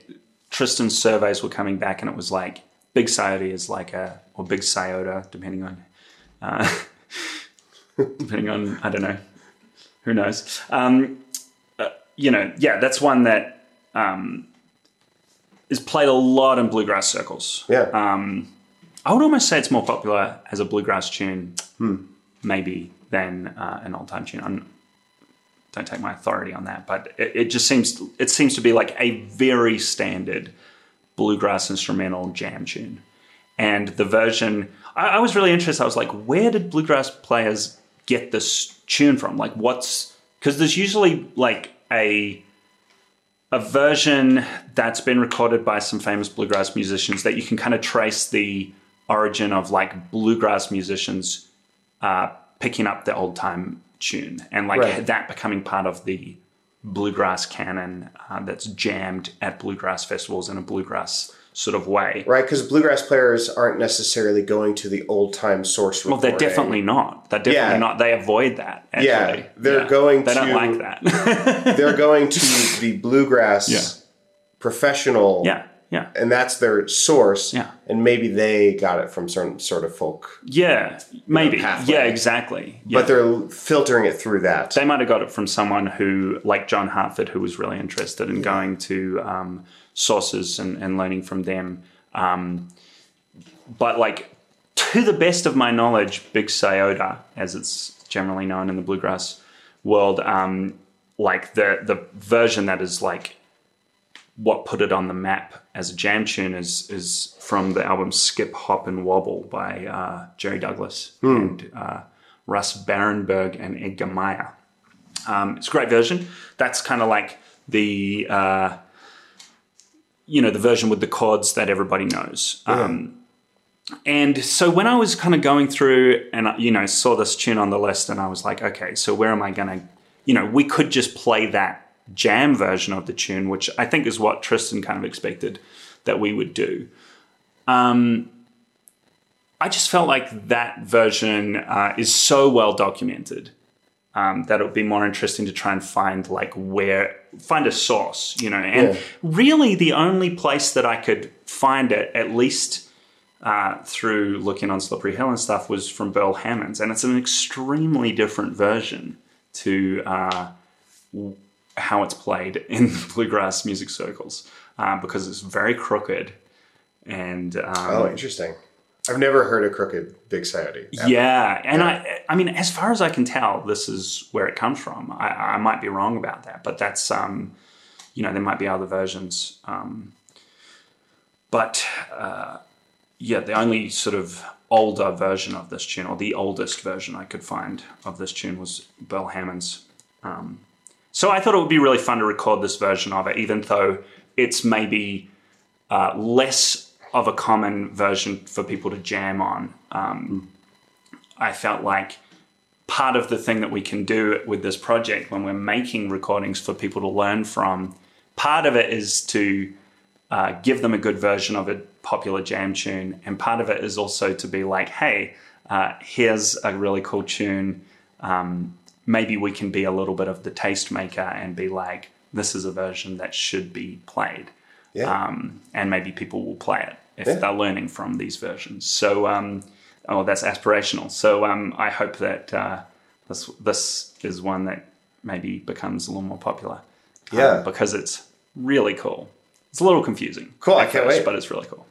tristan's surveys were coming back and it was like big Sayota is like a or big Sayota depending on uh, [laughs] depending on i don't know who knows um, uh, you know yeah that's one that um, is played a lot in bluegrass circles yeah. um, I would almost say it's more popular as a bluegrass tune, Hmm. maybe than uh, an old time tune. I'm, don't take my authority on that, but it, it just seems it seems to be like a very standard bluegrass instrumental jam tune. And the version, I, I was really interested. I was like, where did bluegrass players get this tune from? Like, what's because there's usually like a a version that's been recorded by some famous bluegrass musicians that you can kind of trace the origin of like bluegrass musicians uh, picking up the old time tune and like Right. that becoming part of the bluegrass canon uh, that's jammed at bluegrass festivals in a bluegrass sort of way. right, because bluegrass players aren't necessarily going to the old time source Well, they're definitely not. They're definitely Yeah. not. They avoid that. Actually. Yeah, they're going They don't to- like that. [laughs] they're going to [laughs] the bluegrass Yeah. professional yeah, yeah. and that's their source Yeah. and maybe they got it from certain sort of folk Yeah, maybe. pathway. Yeah, exactly. Yeah. but they're filtering it through that they might have got it from someone who, like John Hartford, who was really interested in going to um, sources and, and learning from them. Um, but like, to the best of my knowledge, Big Sciota, as it's generally known in the bluegrass world, um, like the the version that is like what put it on the map as a jam tune is is from the album Skip Hop and Wobble by uh, Jerry Douglas and uh, Russ Barenberg and Edgar Meyer. Um, it's a great version. That's kind of like the uh, you know the version with the chords that everybody knows. Um, and so when I was kind of going through and you know saw this tune on the list, and I was like, okay, so where am I going to? You know, we could just play that jam version of the tune, which I think is what Tristan kind of expected that we would do. Um, I just felt like that version uh, is so well documented um, that it would be more interesting to try and find like where find a source, you know. And Yeah. really, the only place that I could find it, at least uh, through looking on Slippery Hill and stuff, was from Burl Hammons', and it's an extremely different version to uh, how it's played [laughs] in bluegrass music circles uh, because it's very crooked and um, Oh, interesting. I've never heard a crooked Big Scioty. ever. yeah, and I, I mean, as far as I can tell, this is where it comes from. I, I might be wrong about that, but that's, um, you know, there might be other versions. Um, but uh, yeah, the only sort of older version of this tune, or the oldest version I could find of this tune, was Burl Hammons'. Um, so I thought it would be really fun to record this version of it, even though it's maybe uh, less of a common version for people to jam on. Um, I felt like part of the thing that we can do with this project when we're making recordings for people to learn from, part of it is to uh, give them a good version of a popular jam tune, and part of it is also to be like, hey, uh, here's a really cool tune. Um, maybe we can be a little bit of the tastemaker and be like, this is a version that should be played Yeah. um, and maybe people will play it if Yeah. they're learning from these versions. So, um, oh, that's aspirational. So, um, I hope that uh, this this is one that maybe becomes a little more popular. um, Yeah. because it's really cool. It's a little confusing. Cool, I can't first, wait. but it's really cool.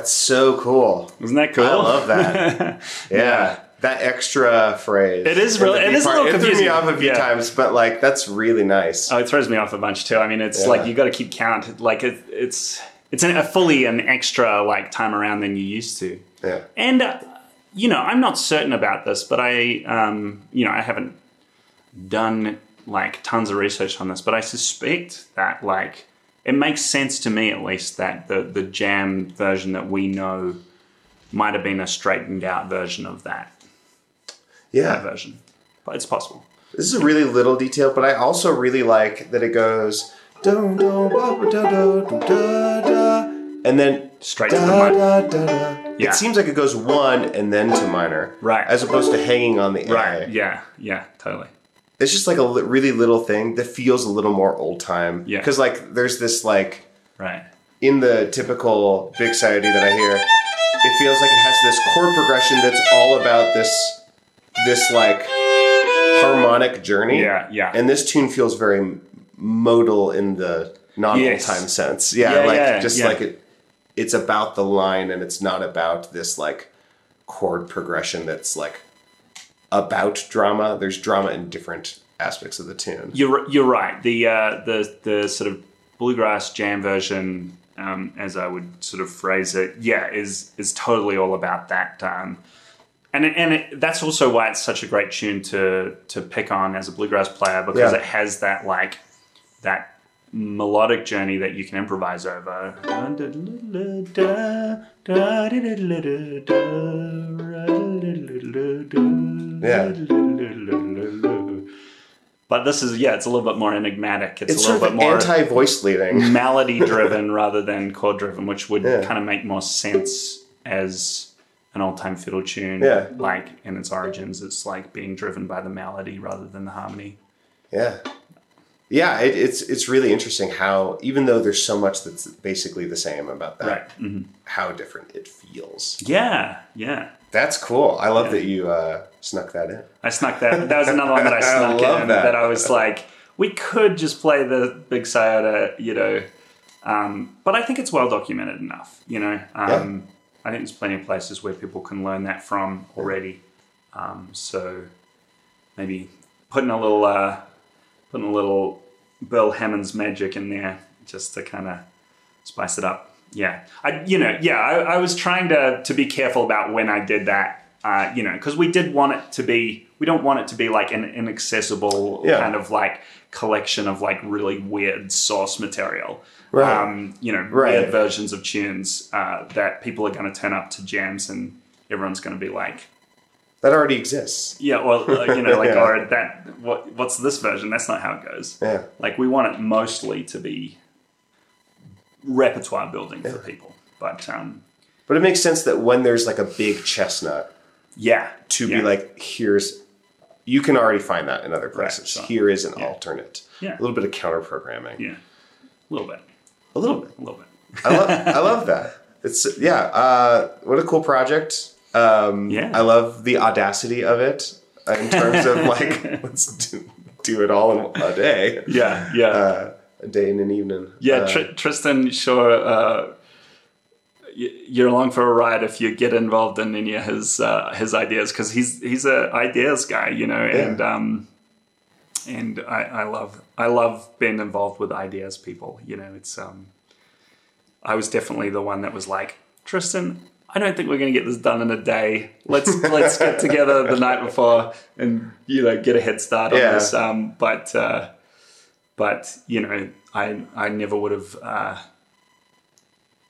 That's so cool. Isn't that cool? I love that. [laughs] Yeah. That extra phrase. It is really- it is a part. little It threw me off a few Yeah. times, but like that's really nice. Oh, it throws me off a bunch too. I mean, it's Yeah. like you got to keep count. Like it, it's it's an, a fully an extra like time around than you used to. Yeah. And uh, you know, I'm not certain about this, but I um, you know I haven't done like tons of research on this, but I suspect that like it makes sense to me at least that the the jam version that we know might have been a straightened out version of that Yeah. version, but it's possible. This is a really little detail, but I also really like that it goes dum dum ba ba da da da da da, and then Straight to the minor. da da da. Yeah. It seems like it goes one and then to minor, Right. As opposed to hanging on the A. Right? Yeah. Yeah. Totally. It's just like a li- really little thing that feels a little more old time. Yeah. Because like there's this like Right. in the typical Big Sciota that I hear, it feels like it has this chord progression that's all about this this like harmonic journey. Yeah, yeah. And this tune feels very modal in the non old Yes. time sense. Yeah, Yeah, like yeah, just yeah. like it it's about the line and it's not about this like chord progression that's like about drama. There's drama in different aspects of the tune. You're you're right. The uh, the the sort of bluegrass jam version, um, as I would sort of phrase it, yeah, is is totally all about that. Um, and it, and it, that's also why it's such a great tune to to pick on as a bluegrass player because Yeah. it has that like that melodic journey that you can improvise over. Yeah. But this is yeah, it's a little bit more enigmatic. It's, It's a sort little of bit more anti voice leading. [laughs] melody driven rather than chord driven, which would Yeah. kind of make more sense as an old time fiddle tune. Yeah. Like in its origins, it's like being driven by the melody rather than the harmony. Yeah. Yeah, it, it's it's really interesting how even though there's so much that's basically the same about that, Right. hmm how different it feels. Yeah, yeah. That's cool. I love that you uh, snuck that in. I snuck that. That was another one that I [laughs] I snuck love in. that. That. I was like, we could just play the Big Sciota, you know. Um, but I think it's well documented enough, you know. Um, I think there's plenty of places where people can learn that from already. Um, so maybe putting a little, uh, putting a little Burl Hammons' magic in there just to kind of spice it up. Yeah, I, you know, yeah, I, I was trying to to be careful about when I did that, uh, you know, because we did want it to be, we don't want it to be like an inaccessible Yeah. kind of like collection of like really weird source material. Right. Um, you know, Right. weird versions of tunes uh, that people are going to turn up to jams and everyone's going to be like, That already exists. yeah, well, uh, you know, [laughs] like, Yeah. or that, what, what's this version? That's not how it goes. Yeah. Like, we want it mostly to be repertoire building for people. But um, But it makes sense that when there's like a big chestnut, yeah, to yeah. be like, here's, you can already find that in other places. sure. Here is an alternate. Yeah. A little bit of counter programming. yeah, a little bit, A little bit. a little bit. I love, I love that. It's yeah. Uh, what a cool project. Um, Yeah. I love the audacity of it uh, in terms of [laughs] like let's do, do it all in a day, Yeah, yeah, uh, a day and an evening. yeah. Uh, Tr- Tristan, sure. You're along for a ride if you get involved in any of his uh, his ideas because he's he's a ideas guy, you know, and um, and I, I love I love being involved with ideas people. You know, it's um, I was definitely the one that was like Tristan. I don't think we're going to get this done in a day. Let's [laughs] let's get together the night before and you know get a head start on Yeah. this. Um, but uh, but you know, I I never would have uh,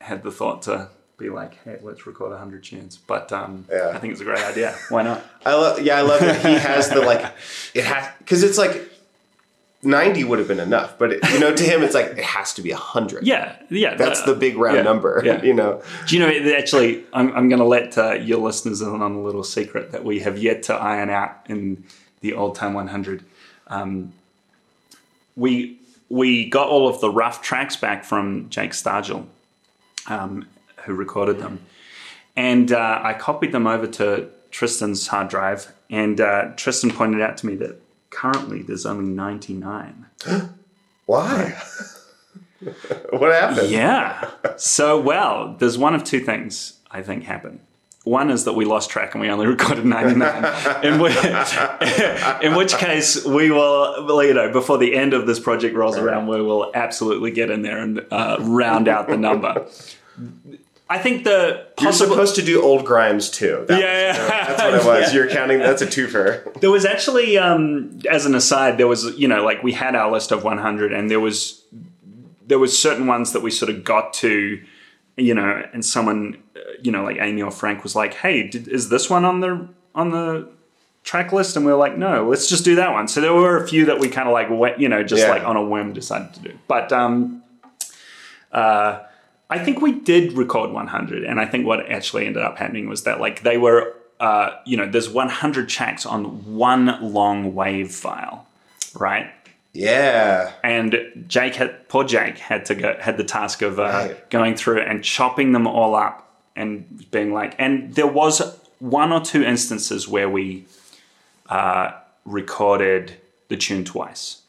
had the thought to be like, hey, let's record hundred tunes. But um, Yeah. I think it's a great idea. Why not? I love. Yeah, I love that he has the like. It has because it's like ninety would have been enough, but it, you know, to him, it's like it has to be hundred. Yeah, yeah. That's uh, the big round yeah, number. yeah. You know. Do you know, actually, I'm, I'm going to let uh, your listeners in on a little secret that we have yet to iron out in the Old Time 100. Um, we, we got all of the rough tracks back from Jake Stargel, um, who recorded them. And uh, I copied them over to Tristan's hard drive. And uh, Tristan pointed out to me that currently there's only 99. [gasps] Why? [laughs] what happened? Yeah. So, well, there's one of two things I think happened. One is that we lost track and we only [laughs] recorded 99. in, which, [laughs] in which case, we will, well, you know, before the end of this project rolls around, we will absolutely get in there and uh, round out the number. I think the You're supposed to do old Grimes too. That Yeah, was- yeah. that's [laughs] what it was. Yeah. You're counting. That's a twofer. [laughs] There was actually, um, as an aside, there was you know like we had our list of 100, and there was there was certain ones that we sort of got to, you know, and someone, uh, you know, like Amy or Frank was like, "Hey, did, is this one on the on the track list?" And we were like, "No, let's just do that one." So there were a few that we kind of like went, you know, just Yeah. like on a whim decided to do. But um, uh, I think we did record 100, and I think what actually ended up happening was that like they were, uh, you know, there's 100 tracks on one long wave file, right? Yeah. And Jake had, poor Jake had to go, had the task of uh, Right. going through and chopping them all up and being like, and there was one or two instances where we uh, recorded the tune twice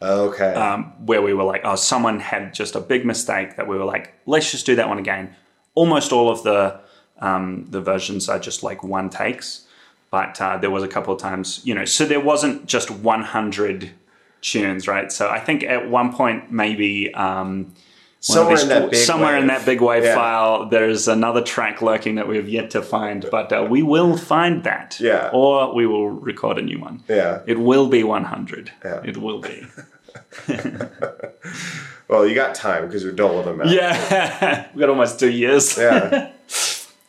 Okay. um, where we were like, oh, someone had just a big mistake that we were like, let's just do that one again. Almost all of the um, the versions are just like one takes, but uh, there was a couple of times, you know, so there wasn't just 100 tunes, right? So I think at one point maybe. Um, somewhere these- in that big somewhere in that big wave Yeah. file, there's another track lurking that we have yet to find, but uh, we will find that. Yeah. Or we will record a new one. Yeah. It will be 100. Yeah. It will be. [laughs] Well, you got time because we're doling them out. Yeah, [laughs] we got almost two years. Yeah.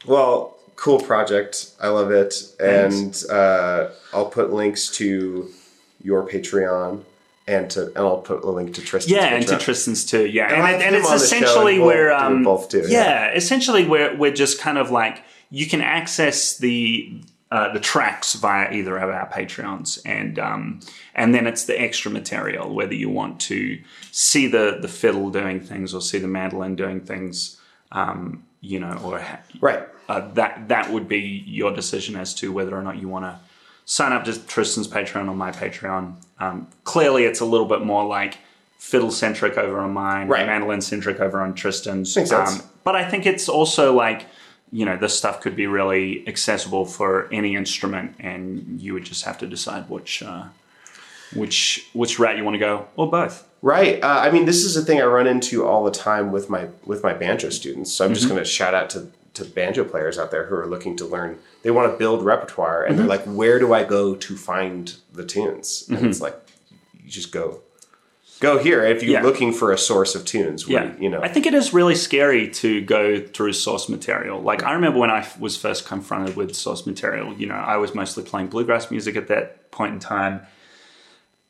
well, cool project. I love it, and uh, I'll put links to your Patreon and to and I'll put a link to Tristan's. Yeah, and to. Tristan's too. Yeah, And and, it, and it's on the show, essentially and we'll where do um, both too, Yeah, yeah. essentially we're we're just kind of like you can access the uh, the tracks via either of our Patreons, and um, and then it's the extra material whether you want to see the the fiddle doing things or see the mandolin doing things, um, you know, or ha- Right. uh, that that would be your decision as to whether or not you want to sign up to Tristan's Patreon or my Patreon. Um, clearly, it's a little bit more like fiddle centric over on mine, Right. mandolin centric over on Tristan's. Makes sense. Um, but I think it's also like you know this stuff could be really accessible for any instrument, and you would just have to decide which uh, which which route you want to go, or both. Right. Uh, I mean, this is a thing I run into all the time with my with my banjo students. So I'm Mm-hmm. just going to shout out to to banjo players out there who are looking to learn. They want to build repertoire, and Mm-hmm. they're like, "Where do I go to find the tunes?" And it's like, you just go go here if you're Yeah. looking for a source of tunes. Yeah, you know. I think it is really scary to go through source material. Like I remember when I was first confronted with source material. You know, I was mostly playing bluegrass music at that point in time,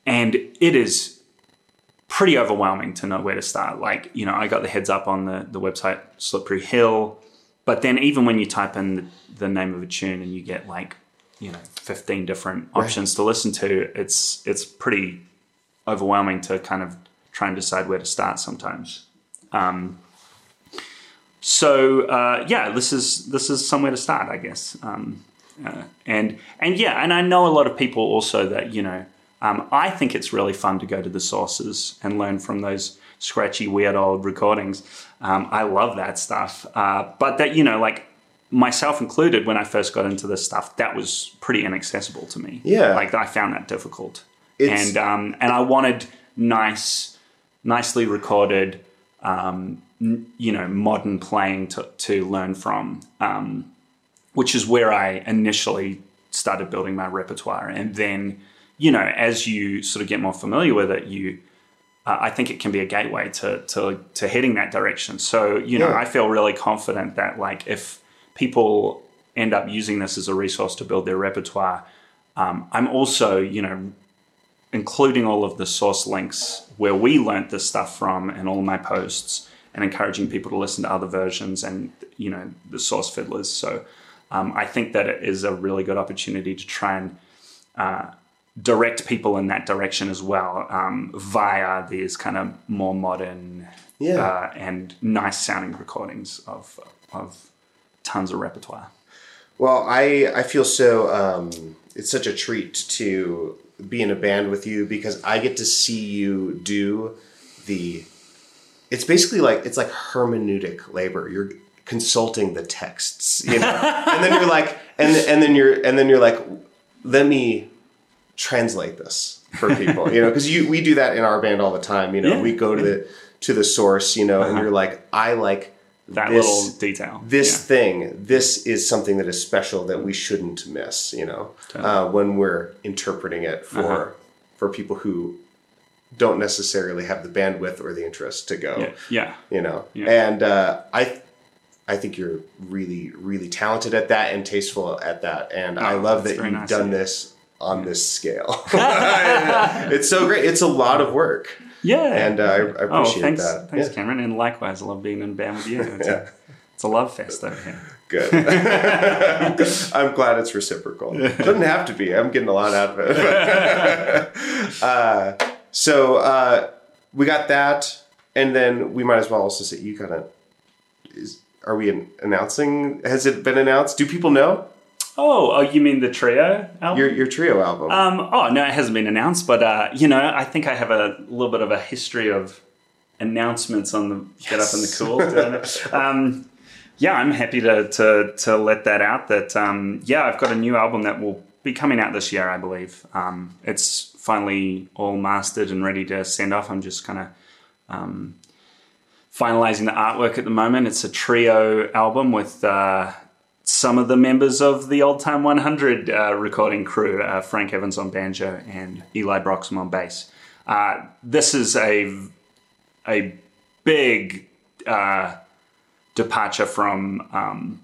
and it is pretty overwhelming to know where to start. Like you know, I got the heads up on the the website Slippery Hill, but then even when you type in the, the name of a tune and you get like you know 15 different options to listen to, it's it's pretty overwhelming to kind of try and decide where to start sometimes. Um, so uh, yeah, this is this is somewhere to start, I guess. Um, uh, and and yeah, and I know a lot of people also that you know. Um, I think it's really fun to go to the sources and learn from those scratchy, weird old recordings. Um, I love that stuff. Uh, but that you know, like myself included, when I first got into this stuff, that was pretty inaccessible to me. Yeah. like I found that difficult It's- and um, and I wanted nice, nicely recorded, um, n- you know, modern playing to to learn from, um, which is where I initially started building my repertoire, and then you know, as you sort of get more familiar with it, you. Uh, I think it can be a gateway to, to to heading that direction. So you know, Yeah. I feel really confident that like if people end up using this as a resource to build their repertoire, um, I'm also you know including all of the source links where we learnt this stuff from and all my posts and encouraging people to listen to other versions and you know the source fiddlers so um, i think that it is a really good opportunity to try and uh, direct people in that direction as well um, via these kind of more modern Yeah. uh, and nice sounding recordings of of tons of repertoire Well, I I feel so. Um, it's such a treat to be in a band with you because I get to see you do the it's basically like it's like hermeneutic labor. You're consulting the texts, you know, [laughs] and then you're like, and and then you're and then you're like, let me translate this for people, you know, because you we do that in our band all the time. You know, Yeah, we go to the to the source, you know, and Uh-huh. you're like, I like that this, little detail. this Yeah. thing. This is something that is special that we shouldn't miss, you know, uh, when we're interpreting it for Uh-huh. for people who don't necessarily have the bandwidth or the interest to go yeah, yeah. you know Yeah. and uh, i i think you're really really talented at that and tasteful at that and i Oh, love that you've nice done this on this scale. [laughs] [laughs] It's so great. It's a lot of work. Yeah. and uh, I, I oh, appreciate thanks, that. Thanks, Yeah, Cameron. And likewise, I love being in band with you. [laughs] It's, Yeah. a, it's a love fest over here. good. I'm glad it's reciprocal. Doesn't have to be. I'm getting a lot out of it. Uh, so uh, we got that. And then we might as well also say you gotta is are we announcing? Has it been announced? Do people know Oh, oh, you mean the trio album? your your trio album. Um, oh no, it hasn't been announced, but uh, you know, I think I have a little bit of a history of announcements on the Get Up in the Cool. [laughs] um, yeah, I'm happy to, to to let that out. That um, yeah, I've got a new album that will be coming out this year, I believe. Um, it's finally all mastered and ready to send off. I'm just kind of um, finalizing the artwork at the moment. It's a trio album with. Uh, some of the members of the Old Time 100 uh, recording crew, uh, Frank Evans on banjo and Eli Broxham on bass. Uh, this is a a big uh, departure from um,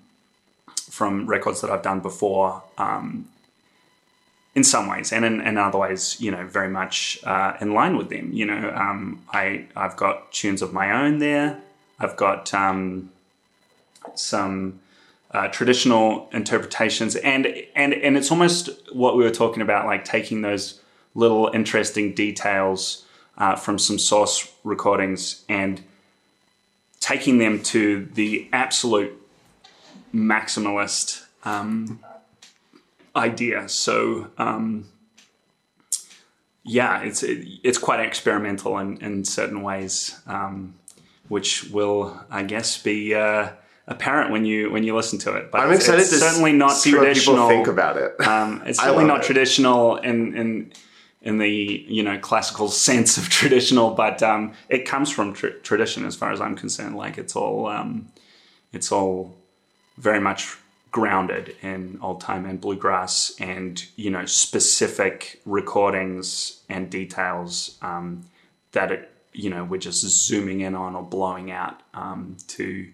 from records that I've done before. Um, in some ways, and in, in other ways, you know, very much uh, in line with them. You know, um, I I've got tunes of my own there. I've got um, some uh, traditional interpretations, and and and it's almost what we were talking about, like taking those little interesting details uh, from some source recordings and taking them to the absolute maximalist um, idea. So. Um, yeah, it's it, it's quite experimental in, in certain ways, um, which will, I guess, be uh, apparent when you when you listen to it. But I'm excited it's to certainly not see traditional. what people think about it. [laughs] Um, it's certainly not it. traditional in in in the you know classical [laughs] sense of traditional, but um, it comes from tr- tradition as far as I'm concerned. Like it's all um, it's all very much grounded in old time and bluegrass and you know specific recordings and details um, that it, you know we're just zooming in on or blowing out um, to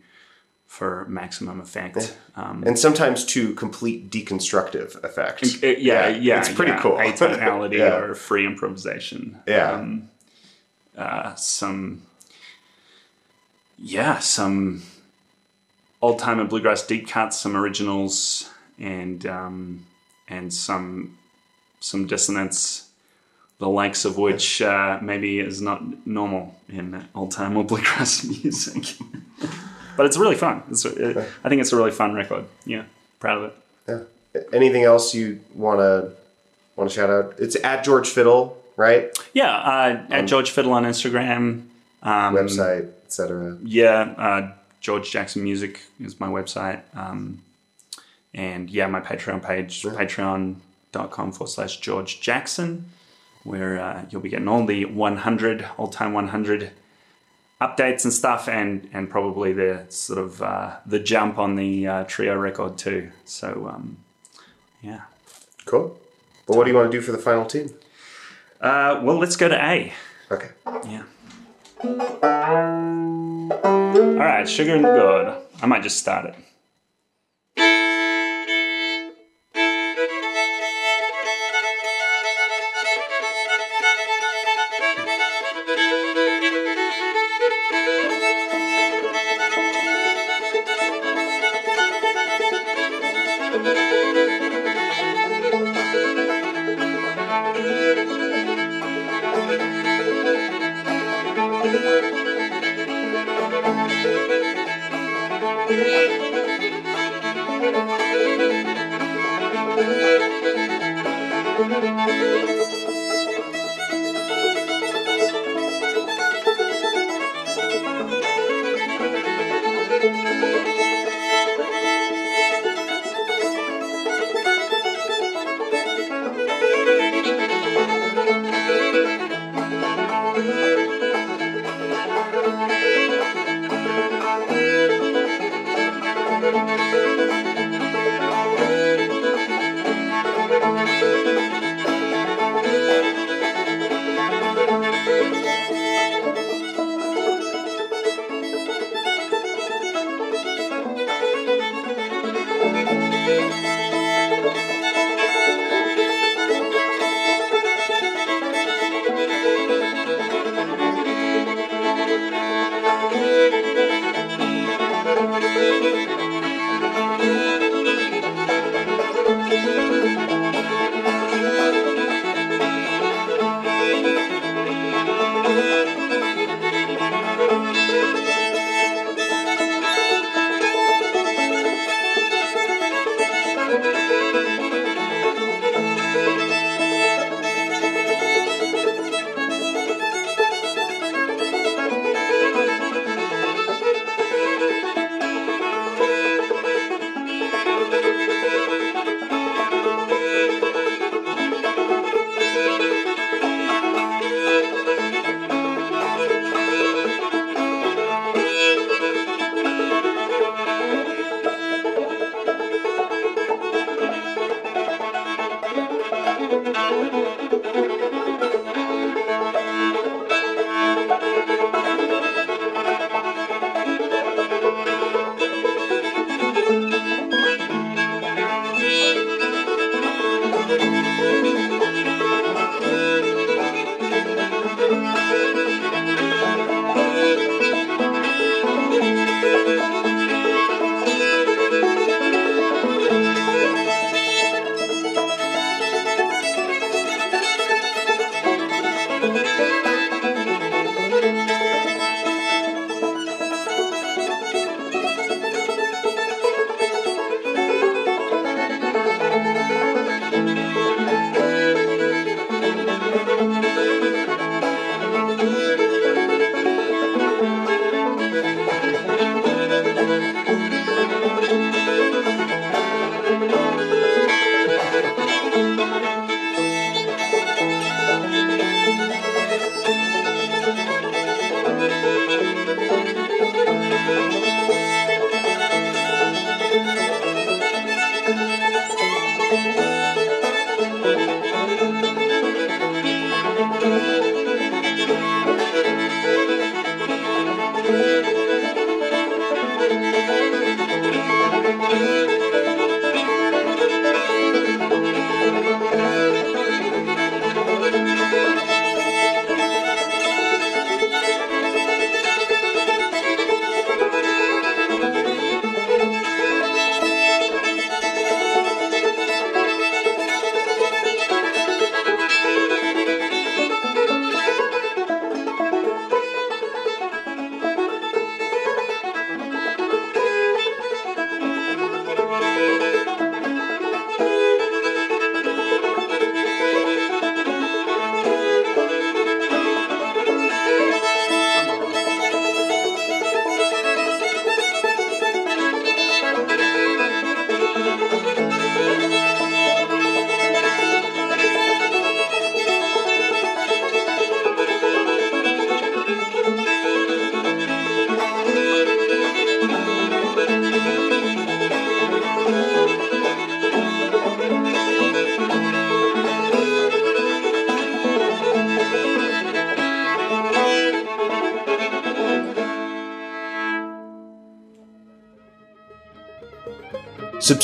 for maximum effect. Um, and sometimes to complete deconstructive effect. it- yeah, yeah, it's pretty yeah. cool. Atonality [laughs] Yeah. or free improvisation. Yeah. Um, uh, some, yeah, some old time and bluegrass deep cuts, some originals, and um, and some some dissonance, the likes of which uh, maybe is not normal in old time or [laughs] bluegrass music. But it's really fun. It's, it, I think it's a really fun record. Yeah, proud of it. Yeah. Anything else you want to want to shout out? It's at George Fiddle, right? Yeah, uh, at George Fiddle on Instagram. Um, Website, etc. Yeah, uh, George Jackson Music is my website. Um, and yeah, my Patreon page, patreon.com forward slash George Jackson, where uh, you'll be getting all the 100, Old Time 100 updates and stuff, and, and probably the sort of uh, the jump on the uh, trio record too. So, um, yeah. Cool. But what do you want to do for the final team? Uh, well, let's go to A. Okay. Yeah. All right, sugar and good. I might just start it.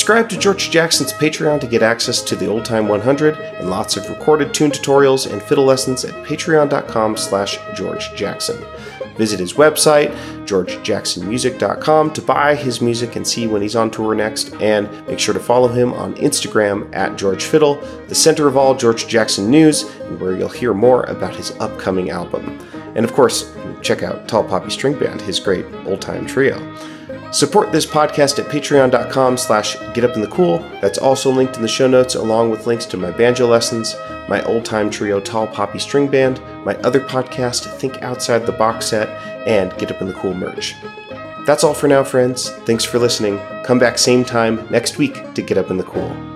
Subscribe to George Jackson's Patreon to get access to the Old Time 100 and lots of recorded tune tutorials and fiddle lessons at patreon.com slash georgejackson. Visit his website, georgejacksonmusic.com, to buy his music and see when he's on tour next, and make sure to follow him on Instagram at georgefiddle, the center of all George Jackson news, and where you'll hear more about his upcoming album. And of course, check out Tall Poppy String Band, his great old-time trio. Support this podcast at patreon.com slash getupinthecool. That's also linked in the show notes along with links to my banjo lessons, my old-time trio Tall Poppy String Band, my other podcast Think Outside the Box Set, and Get Up in the Cool merch. That's all for now, friends. Thanks for listening. Come back same time next week to Get Up in the Cool.